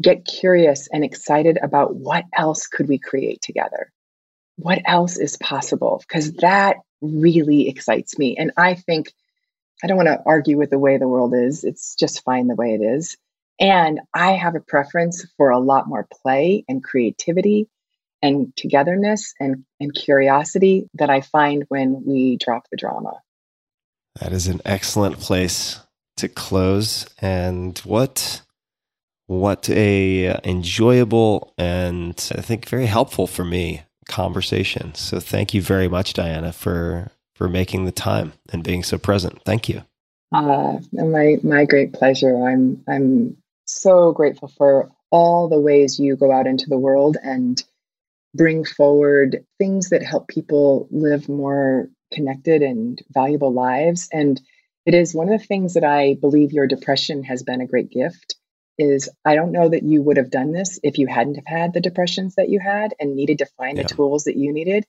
get curious and excited about what else could we create together? What else is possible? Because that really excites me. And I think I don't want to argue with the way the world is. It's just fine the way it is. And I have a preference for a lot more play and creativity and togetherness and, and curiosity that I find when we drop the drama. That is an excellent place to close. And what what a enjoyable and I think very helpful for me conversation. So thank you very much, Diana, for for making the time and being so present. Thank you. Uh, my my great pleasure. I'm I'm so grateful for all the ways you go out into the world and bring forward things that help people live more connected and valuable lives. And it is one of the things that I believe your depression has been a great gift is I don't know that you would have done this if you hadn't have had the depressions that you had and needed to find Yeah. the tools that you needed.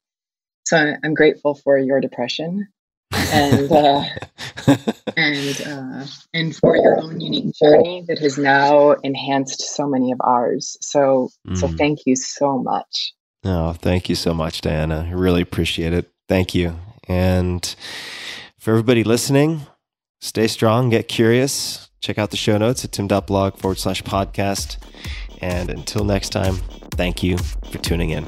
So I'm grateful for your depression and uh, and uh, and for your own unique journey that has now enhanced so many of ours. So so Mm. thank you so much. Oh, thank you so much, Diana. I really appreciate it. Thank you. And for everybody listening, stay strong, get curious. Check out the show notes at tim.blog forward slash podcast. And until next time, thank you for tuning in.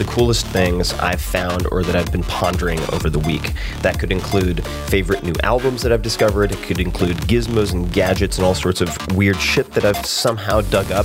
the coolest things I've found or that I've been pondering over the week. That could include favorite new albums that I've discovered, it could include gizmos and gadgets and all sorts of weird shit that I've somehow dug up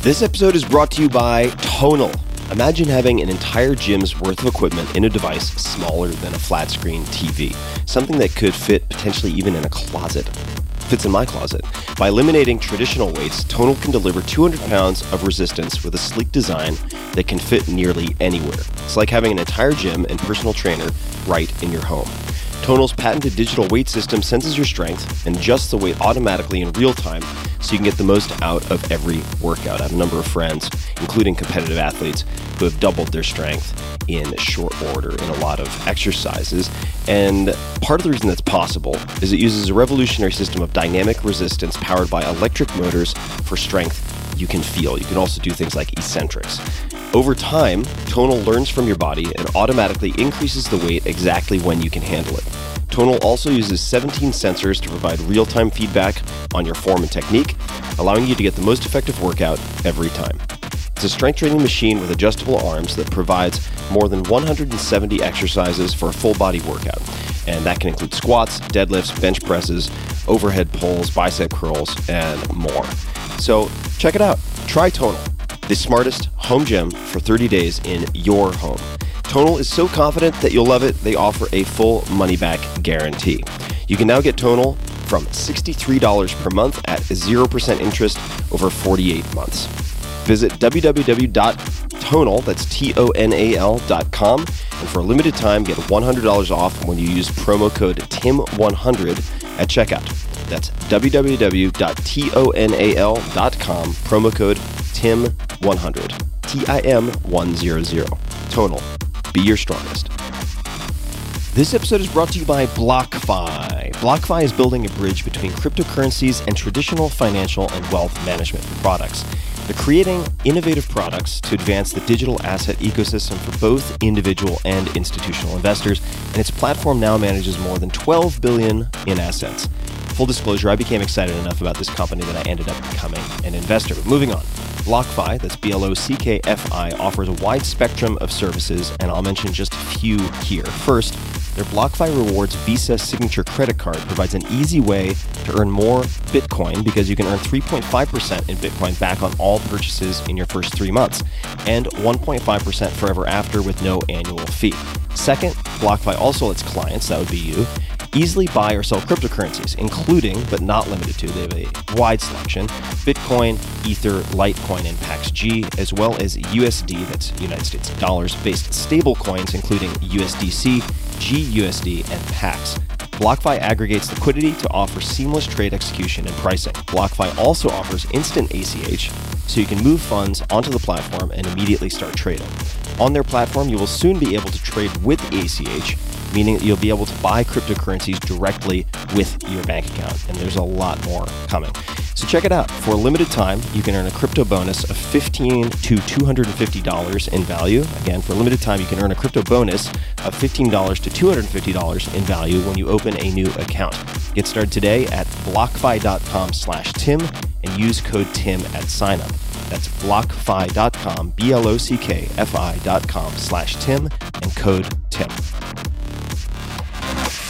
This episode is brought to you by Tonal. Imagine having an entire gym's worth of equipment in a device smaller than a flat screen TV, something that could fit potentially even in a closet. Fits in my closet. By eliminating traditional weights, Tonal can deliver 200 pounds of resistance with a sleek design that can fit nearly anywhere. It's like having an entire gym and personal trainer right in your home. Tonal's patented digital weight system senses your strength and adjusts the weight automatically in real time so you can get the most out of every workout. I have a number of friends, including competitive athletes, who have doubled their strength in short order in a lot of exercises. And part of the reason that's possible is it uses a revolutionary system of dynamic resistance powered by electric motors for strength you can feel. You can also do things like eccentrics. Over time, Tonal learns from your body and automatically increases the weight exactly when you can handle it. Tonal also uses 17 sensors to provide real time feedback on your form and technique, allowing you to get the most effective workout every time. It's a strength training machine with adjustable arms that provides more than 170 exercises for a full body workout. And that can include squats, deadlifts, bench presses, overhead pulls, bicep curls, and more. So check it out. Try Tonal, the smartest home gym for 30 days in your home. Tonal is so confident that you'll love it, they offer a full money back guarantee. You can now get Tonal from $63 per month at 0% interest over 48 months. Visit www.tonal, that's T-O-N-A-L dot com, and for a limited time, get $100 off when you use promo code TIM100 at checkout. That's www.tonal.com, promo code TIM100. T-I-M-100. Tonal. Be your strongest. This episode is brought to you by BlockFi. BlockFi is building a bridge between cryptocurrencies and traditional financial and wealth management products. They're creating innovative products to advance the digital asset ecosystem for both individual and institutional investors, and its platform now manages more than 12 billion in assets. Full disclosure, I became excited enough about this company that I ended up becoming an investor. But moving on. BlockFi, that's B L O C K F I, offers a wide spectrum of services, and I'll mention just a few here. First, their BlockFi Rewards Visa Signature Credit Card provides an easy way to earn more Bitcoin because you can earn 3.5% in Bitcoin back on all purchases in your first three months, and 1.5% forever after with no annual fee. Second, BlockFi also lets clients, that would be you, easily buy or sell cryptocurrencies, including but not limited to, they have a wide selection Bitcoin, Ether, Litecoin, and PaxG, as well as USD, that's United States dollars, based stable coins, including USDC, GUSD, and PAX. BlockFi aggregates liquidity to offer seamless trade execution and pricing. BlockFi also offers instant ACH, so you can move funds onto the platform and immediately start trading. On their platform, you will soon be able to trade with ACH meaning that you'll be able to buy cryptocurrencies directly with your bank account. And there's a lot more coming. So check it out. For a limited time, you can earn a crypto bonus of 15 to $250 in value. Again, for a limited time, you can earn a crypto bonus of $15 to $250 in value when you open a new account. Get started today at blockfi.com slash Tim and use code TIM at signup. That's blockfi.com, B-L-O-C-K-F-I.com slash Tim and code TIM. Thank you.